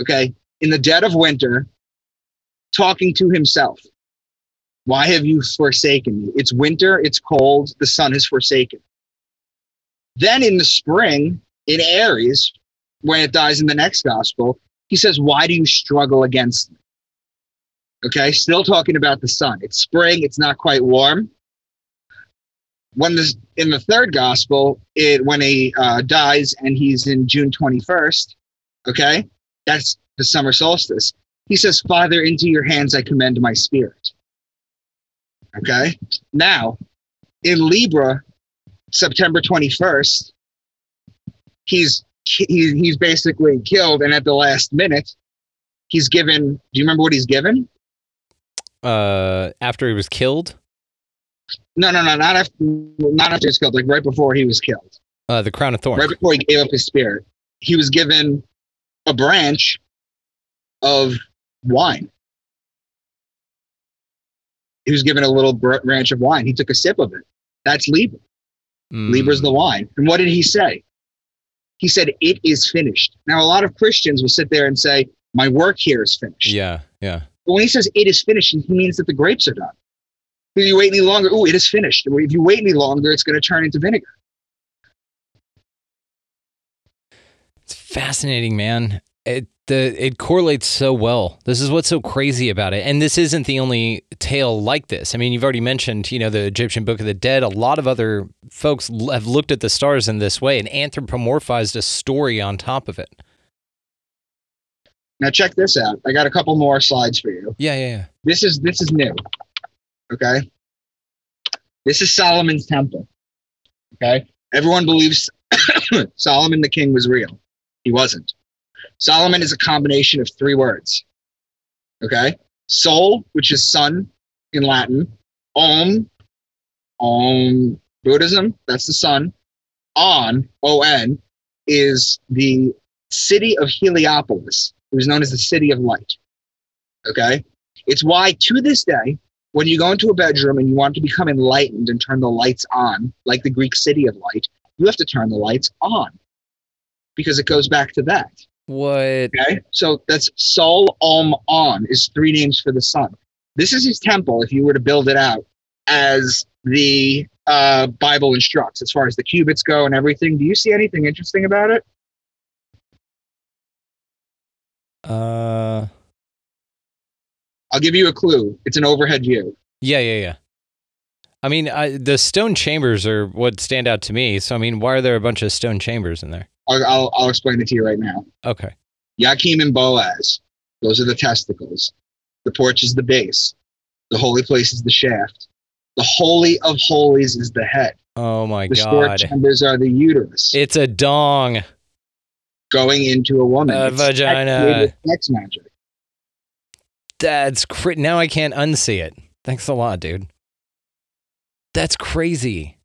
okay, in the dead of winter, talking to himself. Why have you forsaken me? It's winter, it's cold, the sun has forsaken. Then in the spring, in Aries, when it dies in the next gospel, he says, Why do you struggle against me? Okay, still talking about the sun. It's spring, it's not quite warm. When this in the third gospel, it when he uh, dies and he's in June 21st, okay, that's the summer solstice. He says, Father, into your hands I commend my spirit. Okay. Now, in Libra, September 21st, he's he, he's basically killed, and at the last minute, he's given. Do you remember what he's given? Uh, after he was killed, No, no, no, not after not after he's killed. Like right before he was killed, uh, the crown of thorns. right before he gave up his spirit, he was given a branch of wine. He was given a little branch of wine. He took a sip of it. That's Libra. Mm. Libra's the wine. And what did he say? He said, It is finished. Now, a lot of Christians will sit there and say, My work here is finished. Yeah, yeah. But when he says it is finished, he means that the grapes are done. If you wait any longer, oh, it is finished. If you wait any longer, it's going to turn into vinegar. It's fascinating, man. It the it correlates so well. This is what's so crazy about it. And this isn't the only tale like this. I mean, you've already mentioned, you know, the Egyptian Book of the Dead. A lot of other folks have looked at the stars in this way and anthropomorphized a story on top of it. Now check this out. I got a couple more slides for you. Yeah, yeah, yeah. This is this is new. Okay. This is Solomon's temple. Okay. Everyone believes Solomon the king was real. He wasn't. Solomon is a combination of three words. Okay. Sol, which is sun in Latin. Om, Om Buddhism, that's the sun. On, O N, is the city of Heliopolis. It was known as the city of light. Okay. It's why to this day, when you go into a bedroom and you want to become enlightened and turn the lights on, like the Greek city of light, you have to turn the lights on because it goes back to that. What? Okay. So that's Sol Om On is three names for the sun. This is his temple if you were to build it out as the uh, Bible instructs, as far as the cubits go and everything. Do you see anything interesting about it? Uh, I'll give you a clue. It's an overhead view. yeah, yeah, yeah. I mean, I, the stone chambers are what stand out to me. So, I mean, why are there a bunch of stone chambers in there? I'll, I'll, I'll explain it to you right now. Okay. Yakim and Boaz, those are the testicles. The porch is the base. The holy place is the shaft. The holy of holies is the head. Oh my god. The God. chambers are the uterus It's a dong. going into a woman. A It's vagina. Sex magic. That's cra- now I can't unsee it. Thanks a lot, dude. That's crazy.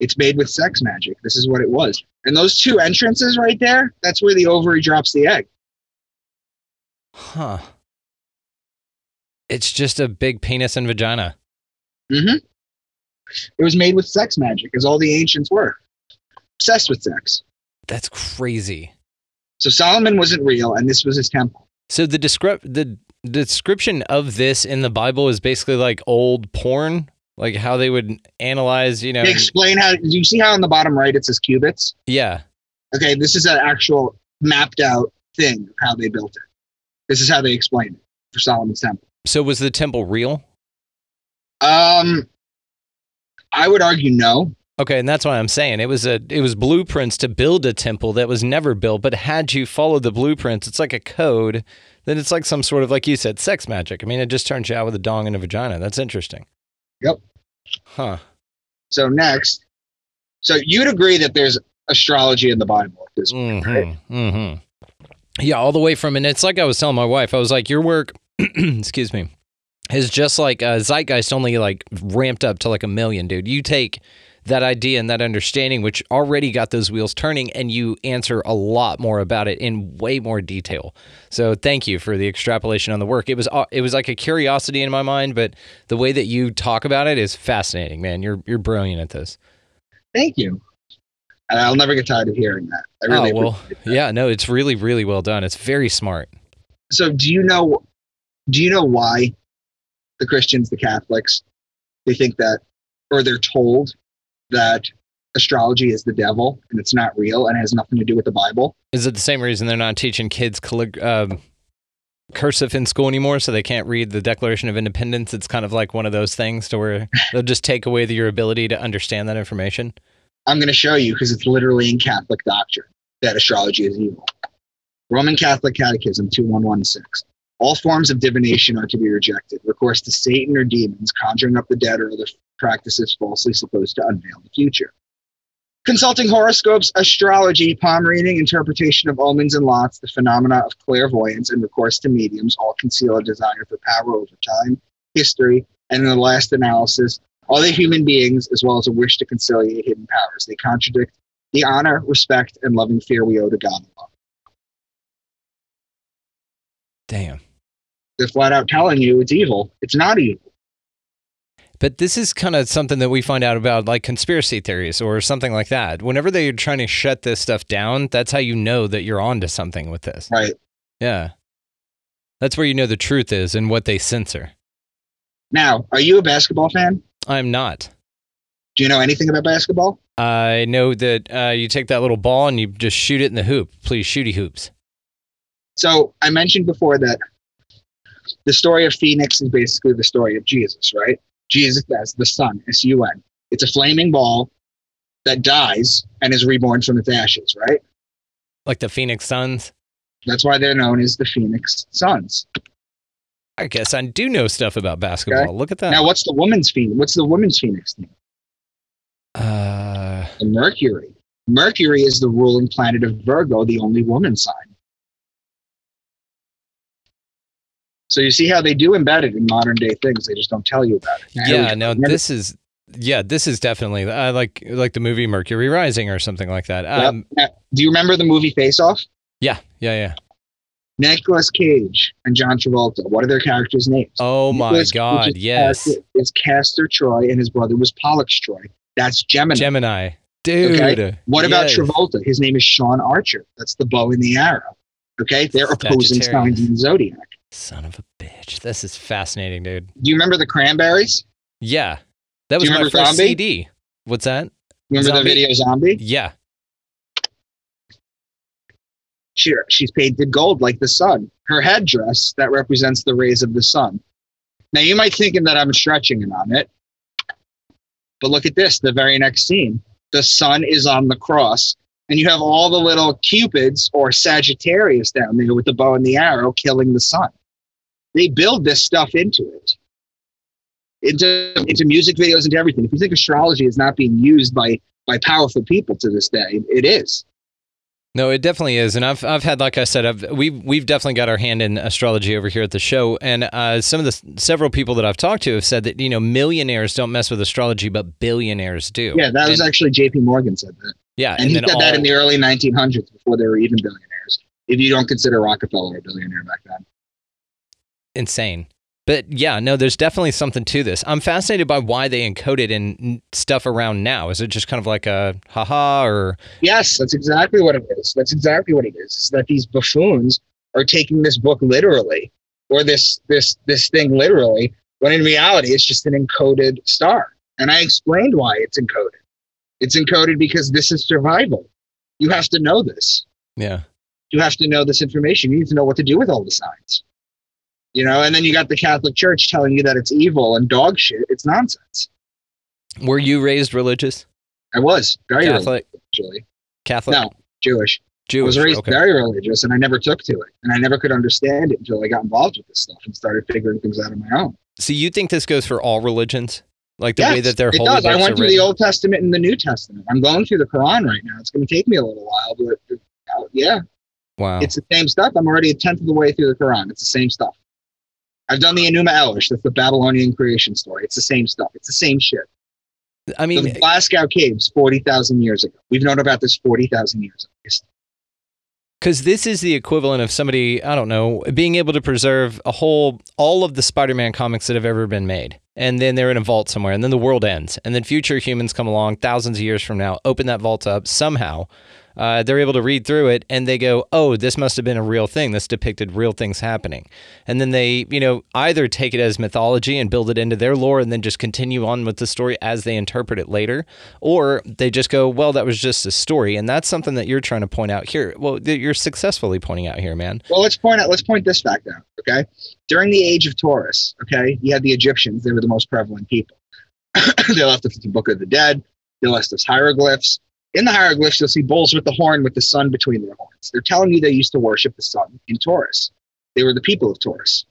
It's made with sex magic. This is what it was. And those two entrances right there, that's where the ovary drops the egg. Huh. It's just a big penis and vagina. Mm-hmm. It was made with sex magic, as all the ancients were. Obsessed with sex. That's crazy. So Solomon wasn't real, and this was his temple. So the descrip- the description of this in the Bible is basically like old porn, like how they would analyze, you know. They explain how. Do you see how on the bottom right it says cubits? yeah. Okay, this is an actual mapped out thing of how they built it. This is how they explained it for Solomon's temple. So was the temple real? Um, I would argue no. Okay, and that's why I'm saying it was a it was blueprints to build a temple that was never built, but had you followed the blueprints, it's like a code. Then it's like some sort of like you said, sex magic. I mean, it just turns you out with a dong and a vagina. That's interesting. Yep. Huh. So next, so you'd agree that there's astrology in the Bible at this point. Mm-hmm. Mm-hmm. Yeah, all the way from, and it's like I was telling my wife, I was like, your work, excuse me, is just like uh, Zeitgeist only like ramped up to like a million, dude. You take that idea and that understanding, which already got those wheels turning, and you answer a lot more about it in way more detail. So thank you for the extrapolation on the work. It was uh, it was like a curiosity in my mind, but the way that you talk about it is fascinating, man. You're you're brilliant at this. Thank you. And I'll never get tired of hearing that. I really oh well, yeah, no, it's really really well done. It's very smart. So do you know do you know why the Christians, the Catholics, they think that or they're told that astrology is the devil and it's not real and has nothing to do with the Bible? Is it the same reason they're not teaching kids callig- um, cursive in school anymore, so they can't read the Declaration of Independence? It's kind of like one of those things to where they'll just take away the, your ability to understand that information. I'm going to show you because it's literally in Catholic doctrine that astrology is evil. Roman Catholic Catechism 2116. All forms of divination are to be rejected. Recourse to Satan or demons, conjuring up the dead or other practices falsely supposed to unveil the future. Consulting horoscopes, astrology, palm reading, interpretation of omens and lots, the phenomena of clairvoyance, and recourse to mediums all conceal a desire for power over time, history, and in the last analysis, other human beings, as well as a wish to conciliate hidden powers. They contradict the honor, respect, and loving fear we owe to God alone. Damn. They're flat out telling you it's evil. It's not evil. But this is kind of something that we find out about like conspiracy theories or something like that. Whenever they're trying to shut this stuff down, that's how you know that you're onto something with this. Right. Yeah. That's where you know the truth is and what they censor. Now, are you a basketball fan? I'm not. Do you know anything about basketball? I know that uh, you take that little ball and you just shoot it in the hoop. Please, shooty hoops. So I mentioned before that the story of Phoenix is basically the story of Jesus, right? Jesus as the Sun, S U N. It's a flaming ball that dies and is reborn from its ashes, right? Like the Phoenix Suns. That's why they're known as the Phoenix Suns. I guess I do know stuff about basketball. Okay. Look at that. Now, what's the woman's Phoenix? What's the woman's Phoenix name? uh, And Mercury. Mercury is the ruling planet of Virgo, the only woman sign. So you see how they do embed it in modern day things. They just don't tell you about it. yeah, no, this is yeah, this is definitely uh, like like the movie Mercury Rising or something like that. Um, Now, do you remember the movie Face Off? yeah, yeah, yeah. Nicolas Cage and John Travolta. What are their characters' names? Oh my Nicolas God, Cage's yes, is Castor Troy, and his brother was Pollux Troy. That's Gemini. Gemini, dude. Okay. What about. Travolta? His name is Sean Archer. That's the bow and the arrow. Okay, they're opposing signs in the zodiac. Son of a bitch, this is fascinating, dude. Do you remember the Cranberries? Yeah, that was my first Zombie? CD. What's that? Remember Zombie? the video Zombie? Yeah, She, she's painted gold like the sun. Her headdress that represents the rays of the sun. Now you might thinking that I'm stretching it on it, but look at this. The very next scene, the sun is on the cross, and you have all the little cupids or Sagittarius down there with the bow and the arrow killing the sun. They build this stuff into it, into into music videos, into everything. If you think astrology is not being used by by powerful people to this day, it is. No, it definitely is, and I've I've had like I said, I've we've we've definitely got our hand in astrology over here at the show, and uh, some of the several people that I've talked to have said that you know millionaires don't mess with astrology, but billionaires do. Yeah, that was actually J.P. Morgan said that. Yeah, and, he then said that in the early 1900s before they were even billionaires. If you don't consider Rockefeller a billionaire back then, insane. But yeah, no, there's definitely something to this. I'm fascinated by why they encode it in stuff around now. Is it just kind of like a haha or yes, that's exactly what it is. That's exactly what it is. Is that these buffoons are taking this book literally, or this this this thing literally, when in reality it's just an encoded star. And I explained why it's encoded. It's encoded because this is survival. You have to know this. yeah? you have to know this information. You need to know what to do with all the signs. You know, and then you got the Catholic Church telling you that it's evil and dog shit. It's nonsense. Were you raised religious, I was very Catholic, religious, actually. Catholic, No, Jewish. Jewish. I was raised okay. very religious, and I never took to it, and I never could understand it until I got involved with this stuff and started figuring things out on my own. So you think this goes for all religions, like the way Yes, that their it does. I went through written? the Old Testament and the New Testament. I'm going through the Quran right now. It's going to take me a little while, but yeah, wow. It's the same stuff. I'm already a tenth of the way through the Quran. It's the same stuff. I've done the Enuma Elish. That's the Babylonian creation story. It's the same stuff. It's the same shit. I mean, the Lascaux caves, forty thousand years ago. We've known about this forty thousand years. at least. Because this is the equivalent of somebody, I don't know, being able to preserve a whole, all of the Spider Man comics that have ever been made. And then they're in a vault somewhere, and then the world ends. And then future humans come along thousands of years from now, open that vault up somehow. Uh, they're able to read through it and they go, oh, this must have been a real thing. This depicted real things happening. And then they, you know, either take it as mythology and build it into their lore and then just continue on with the story as they interpret it later. Or they just go, well, that was just a story. And that's something that you're trying to point out here. Well, you're successfully pointing out here, man. Well, let's point out. Let's point this fact out. Okay, during the age of Taurus, okay, you had the Egyptians. They were the most prevalent people. they left us the Book of the Dead. They left us hieroglyphs. In the hieroglyphs, you'll see bulls with the horn with the sun between their horns. They're telling you they used to worship the sun in Taurus. They were the people of Taurus.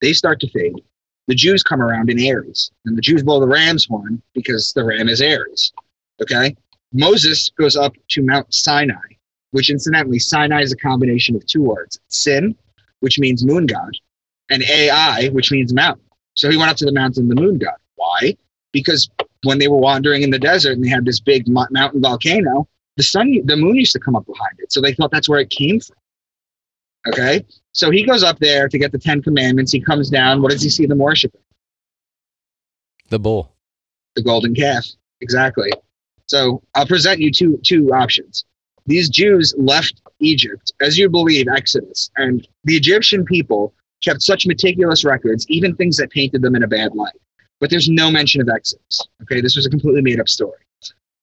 They start to fade. The Jews come around in Aries, and the Jews blow the ram's horn because the ram is Aries. Okay? Moses goes up to Mount Sinai, which incidentally, Sinai is a combination of two words sin, which means moon god, and AI, which means mountain. So he went up to the mountain, the moon god. Why? Because when they were wandering in the desert and they had this big mountain volcano, the sun, the moon used to come up behind it. So they thought that's where it came from. Okay. So he goes up there to get the Ten Commandments. He comes down. What does he see them worshiping? The bull. the golden calf. Exactly. So I'll present you two two options. These Jews left Egypt, as you believe, Exodus, and the Egyptian people kept such meticulous records, even things that painted them in a bad light. But there's no mention of Exodus. Okay, this was a completely made up story.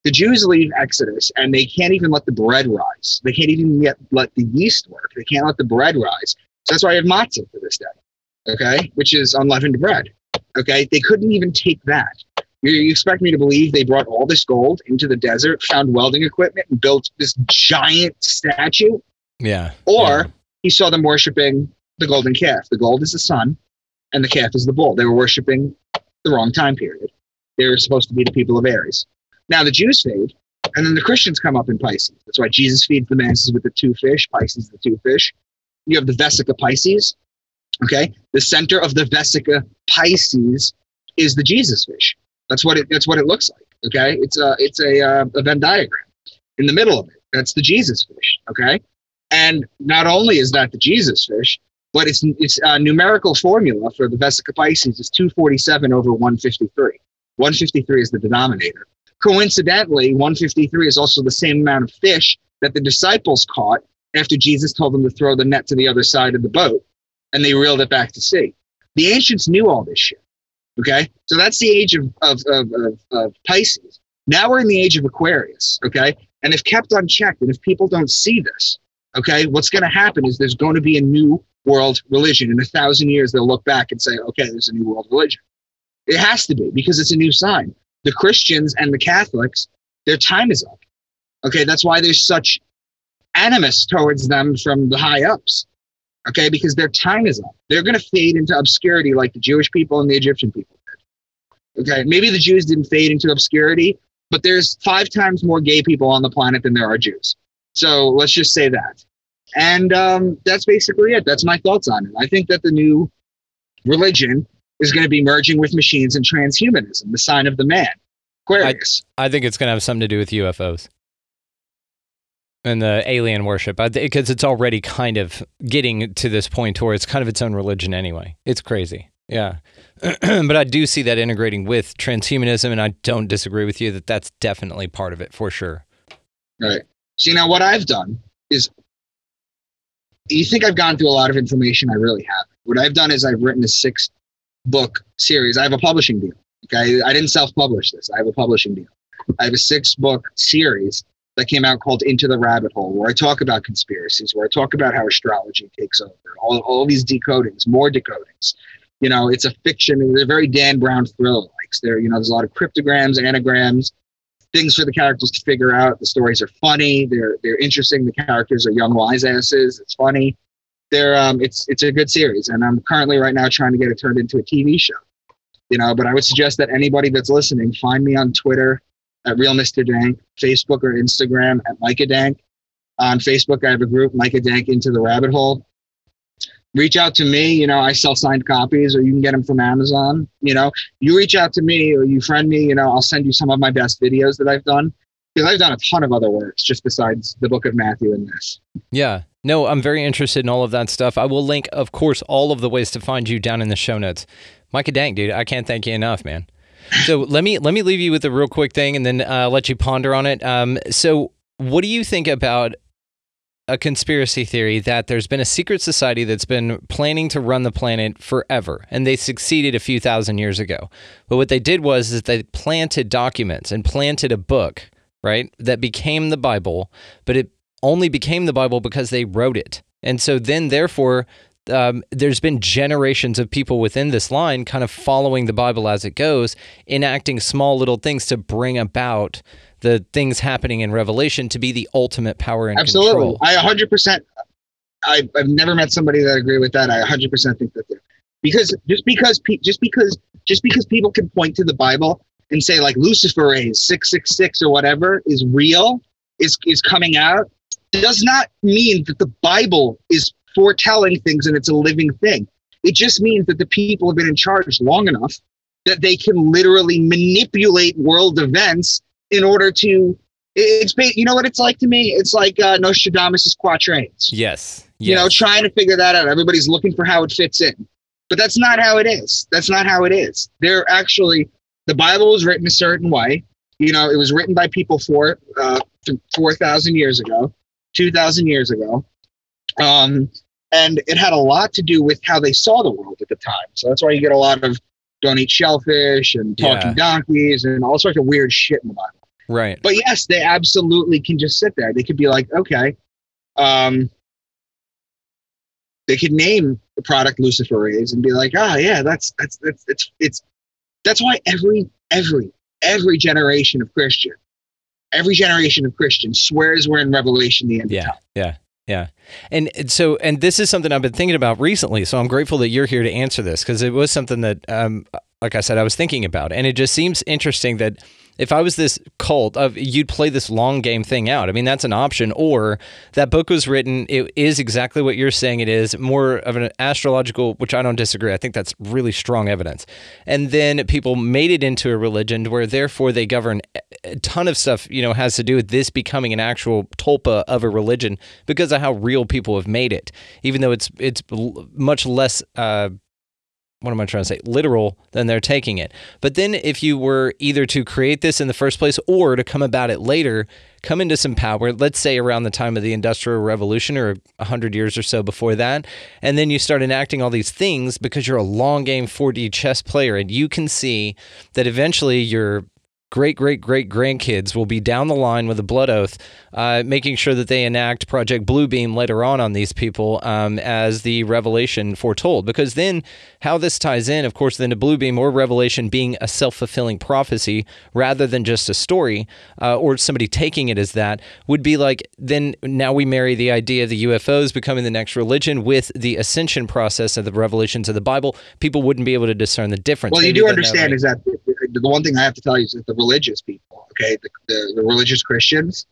The Jews leave Exodus and they can't even let the bread rise. They can't even yet let the yeast work. They can't let the bread rise. So that's why I have matzah for this day. Okay, which is unleavened bread. Okay, they couldn't even take that. You, you expect me to believe they brought all this gold into the desert, found welding equipment, and built this giant statue? Yeah. Or yeah. he saw them worshiping the golden calf. The gold is the sun, and the calf is the bull. They were worshiping the wrong time period. They're supposed to be the people of Aries. Now the Jews fade, and then the Christians come up in Pisces. That's why Jesus feeds the masses with the two fish, Pisces the two fish. You have the Vesica Pisces. Okay, the center of the Vesica Pisces is the Jesus fish. That's what it. That's what it looks like. Okay, it's a it's a, uh, a Venn diagram. In the middle of it, that's the Jesus fish. Okay, and not only is that the Jesus fish, but its its uh, numerical formula for the Vesica Pisces is 247 over 153. 153 is the denominator. Coincidentally, 153 is also the same amount of fish that the disciples caught after Jesus told them to throw the net to the other side of the boat, and they reeled it back to sea. The ancients knew all this shit. Okay, so that's the age of of, of, of, of Pisces. Now we're in the age of Aquarius. Okay, and if kept unchecked, and if people don't see this, okay, what's going to happen is there's going to be a new world religion. In a thousand years, they'll look back and say, okay, there's a new world religion. It has to be because it's a new sign. The Christians and the Catholics, their time is up. Okay, that's why there's such animus towards them from the high ups. Okay, because their time is up. They're going to fade into obscurity like the Jewish people and the Egyptian people did. Okay, maybe the Jews didn't fade into obscurity, but there's five times more gay people on the planet than there are Jews. So let's just say that. And um, that's basically it. That's my thoughts on it. I think that the new religion is going to be merging with machines and transhumanism, the sign of the man. Aquarius. I, I think it's going to have something to do with UFOs and the alien worship because it's already kind of getting to this point where it's kind of its own religion anyway. It's crazy. Yeah. but I do see that integrating with transhumanism, and I don't disagree with you that that's definitely part of it for sure. Right. See, now what I've done is you think I've gone through a lot of information. I really haven't. What I've done is I've written a six book series. I have a publishing deal. Okay. I didn't self publish this, I have a publishing deal. I have a six book series that came out called Into the Rabbit Hole, where I talk about conspiracies, where I talk about how astrology takes over, all, all these decodings, more decodings. You know, it's a fiction. A very Dan Brown thriller. Like there, you know, there's a lot of cryptograms, anagrams, things for the characters to figure out. The stories are funny. They're they're interesting. The characters are young wise asses. It's funny. They're um, it's it's a good series, and I'm currently right now trying to get it turned into a TV show. You know, but I would suggest that anybody that's listening find me on Twitter at Real Mr. Dank, Facebook or Instagram at Micah Dank. On Facebook, I have a group, Micah Dank Into the Rabbit Hole. Reach out to me. You know, I sell signed copies, or you can get them from Amazon. You know, you reach out to me or you friend me. You know, I'll send you some of my best videos that I've done because I've done a ton of other works just besides the Book of Matthew and this. Yeah. No, I'm very interested in all of that stuff. I will link, of course, all of the ways to find you down in the show notes. Micah Dank, dude, I can't thank you enough, man so let me let me leave you with a real quick thing, and then uh, let you ponder on it. Um, so, what do you think about a conspiracy theory that there's been a secret society that's been planning to run the planet forever, and they succeeded a few thousand years ago? But what they did was is they planted documents and planted a book, right, that became the Bible, but it only became the Bible because they wrote it. And so then, therefore, um, there's been generations of people within this line kind of following the Bible as it goes, enacting small little things to bring about the things happening in Revelation to be the ultimate power and Absolutely. control. Absolutely, I 100%. I, I've never met somebody that agree with that. I 100% think that they're because just because just because just because people can point to the Bible and say like Lucifer is six six six or whatever is real is is coming out does not mean that the Bible is foretelling things and it's a living thing. It just means that the people have been in charge long enough that they can literally manipulate world events in order to. It's you know what it's like to me. It's like uh, Nostradamus' quatrains. Yes. yes. You know, trying to figure that out. Everybody's looking for how it fits in, but that's not how it is. That's not how it is. They're actually the Bible was written a certain way. You know, it was written by people four uh, four thousand years ago, two thousand years ago. Um, and it had a lot to do with how they saw the world at the time. So that's why you get a lot of don't eat shellfish and talking Yeah. donkeys and all sorts of weird shit in the Bible. Right. But yes, they absolutely can just sit there. They could be like, okay, um, they could name the product luciferase and be like, ah, yeah, that's that's that's it's it's that's why every every every generation of Christian, every generation of Christians swears we're in Revelation the end. Yeah. Yeah. Yeah. And and so, and this is something I've been thinking about recently. So I'm grateful that you're here to answer this because it was something that, um, like I said, I was thinking about. And it just seems interesting that if I was this cult of you'd play this long game thing out. I mean, that's an option. Or that book was written, it is exactly what you're saying it is, more of an astrological, which I don't disagree. I think that's really strong evidence. And then people made it into a religion where therefore they govern a ton of stuff, you know, has to do with this becoming an actual tulpa of a religion because of how real people have made it. Even though it's it's much less uh what am I trying to say? Literal then they're taking it. But then, if you were either to create this in the first place or to come about it later, come into some power, let's say around the time of the Industrial Revolution or 100 years or so before that, and then you start enacting all these things because you're a long game 4D chess player and you can see that eventually your great great great grandkids will be down the line with a blood oath, uh, making sure that they enact Project Bluebeam later on on these people um, as the revelation foretold. Because then, how this ties in, of course, then to Bluebeam or Revelation being a self fulfilling prophecy rather than just a story uh, or somebody taking it as that would be like then now we marry the idea of the UFOs becoming the next religion with the ascension process of the revelations of the Bible. People wouldn't be able to discern the difference. Well, you Maybe do they'll know, understand like- is that the one thing I have to tell you is that the religious people, okay, the, the, the religious Christians,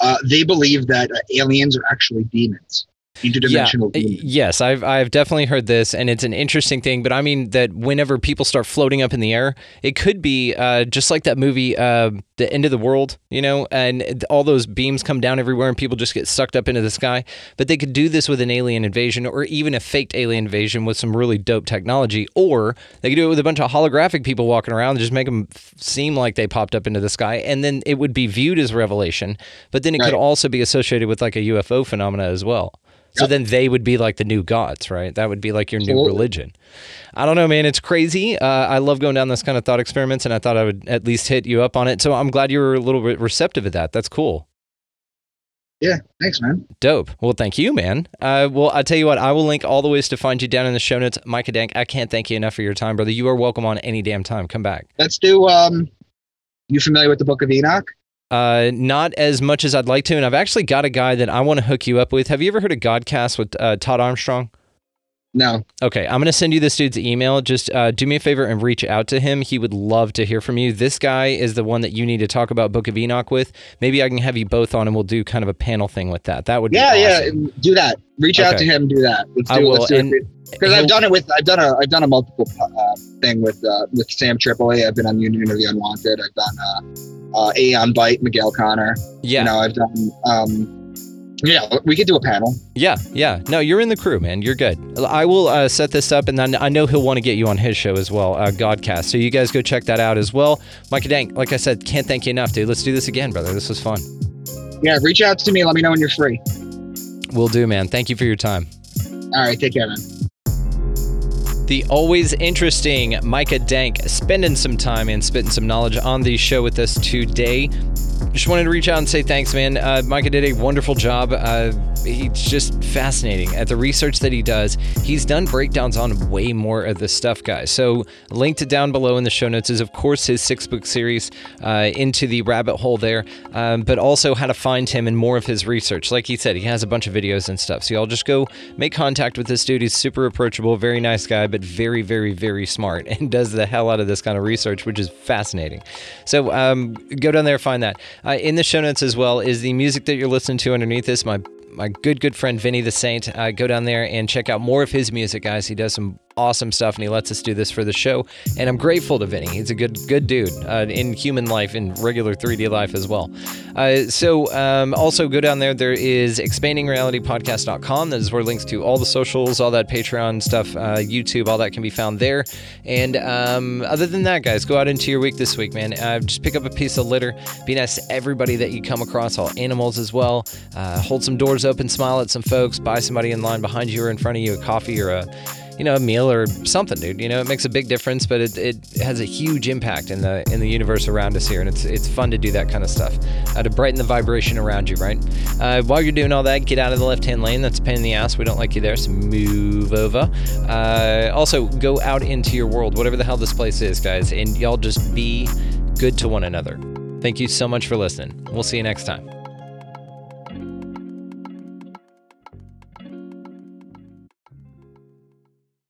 uh, they believe that uh, aliens are actually demons, interdimensional Yeah, yes, I've I've definitely heard this, and it's an interesting thing. But I mean that whenever people start floating up in the air, it could be uh, just like that movie, uh, "The End of the World," you know, and all those beams come down everywhere, and people just get sucked up into the sky. But they could do this with an alien invasion, or even a faked alien invasion with some really dope technology, or they could do it with a bunch of holographic people walking around, and just make them seem like they popped up into the sky, and then it would be viewed as revelation. But then it could also be associated with like a UFO phenomena as well. So then they would be like the new gods, right? That would be like your new religion. I don't know, man. It's crazy. Uh, I love going down this kind of thought experiments, and I thought I would at least hit you up on it. So I'm glad you were a little bit receptive of that. That's cool. Yeah, thanks, man. Dope. Well, thank you, man. Uh, well, I tell you what, I will link all the ways to find you down in the show notes. Micah Dank, I can't thank you enough for your time, brother. You are welcome on any damn time. Come back. Let's do. Um, you familiar with the Book of Enoch? Uh, not as much as I'd like to, and I've actually got a guy that I want to hook you up with. Have you ever heard of Godcast with uh, Todd Armstrong? No. Okay, I'm going to send you this dude's email. Just uh, do me a favor and reach out to him. He would love to hear from you. This guy is the one that you need to talk about Book of Enoch with. Maybe I can have you both on and we'll do kind of a panel thing with that. That would be Yeah, awesome. yeah. Do that. Reach out to him. Do that. Let's do. I will. Because I've done it with. I've done a. I've done a multiple uh, thing with uh, with Sam Tripoli. I've been on Union of the Unwanted. I've done uh, uh, Aeon Byte, Miguel Conner. Yeah, You know, I've done. Um, yeah, we could do a panel. yeah, yeah. No, you're in the crew, man. You're good. I will uh, set this up, and then I know he'll want to get you on his show as well, uh, Godcast. So you guys go check that out as well. Micah Dank, like I said, can't thank you enough, dude. Let's do this again, brother. This was fun. Yeah, reach out to me. Let me know when you're free. We'll do, man. Thank you for your time. All right, take care, man. The always interesting Micah Dank spending some time and spitting some knowledge on the show with us today. Just wanted to reach out and say thanks, man. Uh, Micah did a wonderful job. Uh, he's just fascinating at the research that he does. He's done breakdowns on way more of this stuff, guys. So, linked down below in the show notes is, of course, his six book series, uh, Into the Rabbit Hole, there, um, but also how to find him and more of his research. Like he said, he has a bunch of videos and stuff. So, y'all just go make contact with this dude. He's super approachable, very nice guy, but very, very, very smart and does the hell out of this kind of research, which is fascinating. So, um, go down there, find that. Uh, in the show notes as well is the music that you're listening to underneath this. My my good good friend Vinny the Saint. Uh, go down there and check out more of his music, guys. He does some awesome stuff, and he lets us do this for the show. And I'm grateful to Vinny. He's a good good dude uh, in human life, in regular 3D life as well. Uh, so um, also go down there. There is expandingrealitypodcast.com. That is where links to all the socials, all that Patreon stuff, uh, YouTube, all that can be found there. And um, other than that, guys, go out into your week this week, man. Uh, just pick up a piece of litter. Be nice to everybody that you come across, all animals as well. Uh, hold some doors open, smile at some folks, buy somebody in line behind you or in front of you a coffee or a you know, a meal or something, dude. You know, it makes a big difference, but it, it has a huge impact in the in the universe around us here, and it's it's fun to do that kind of stuff uh, to brighten the vibration around you, right? Uh, while you're doing all that, get out of the left hand lane. That's a pain in the ass. We don't like you there, so move over. Uh, also, go out into your world, whatever the hell this place is, guys, and y'all just be good to one another. Thank you so much for listening. We'll see you next time.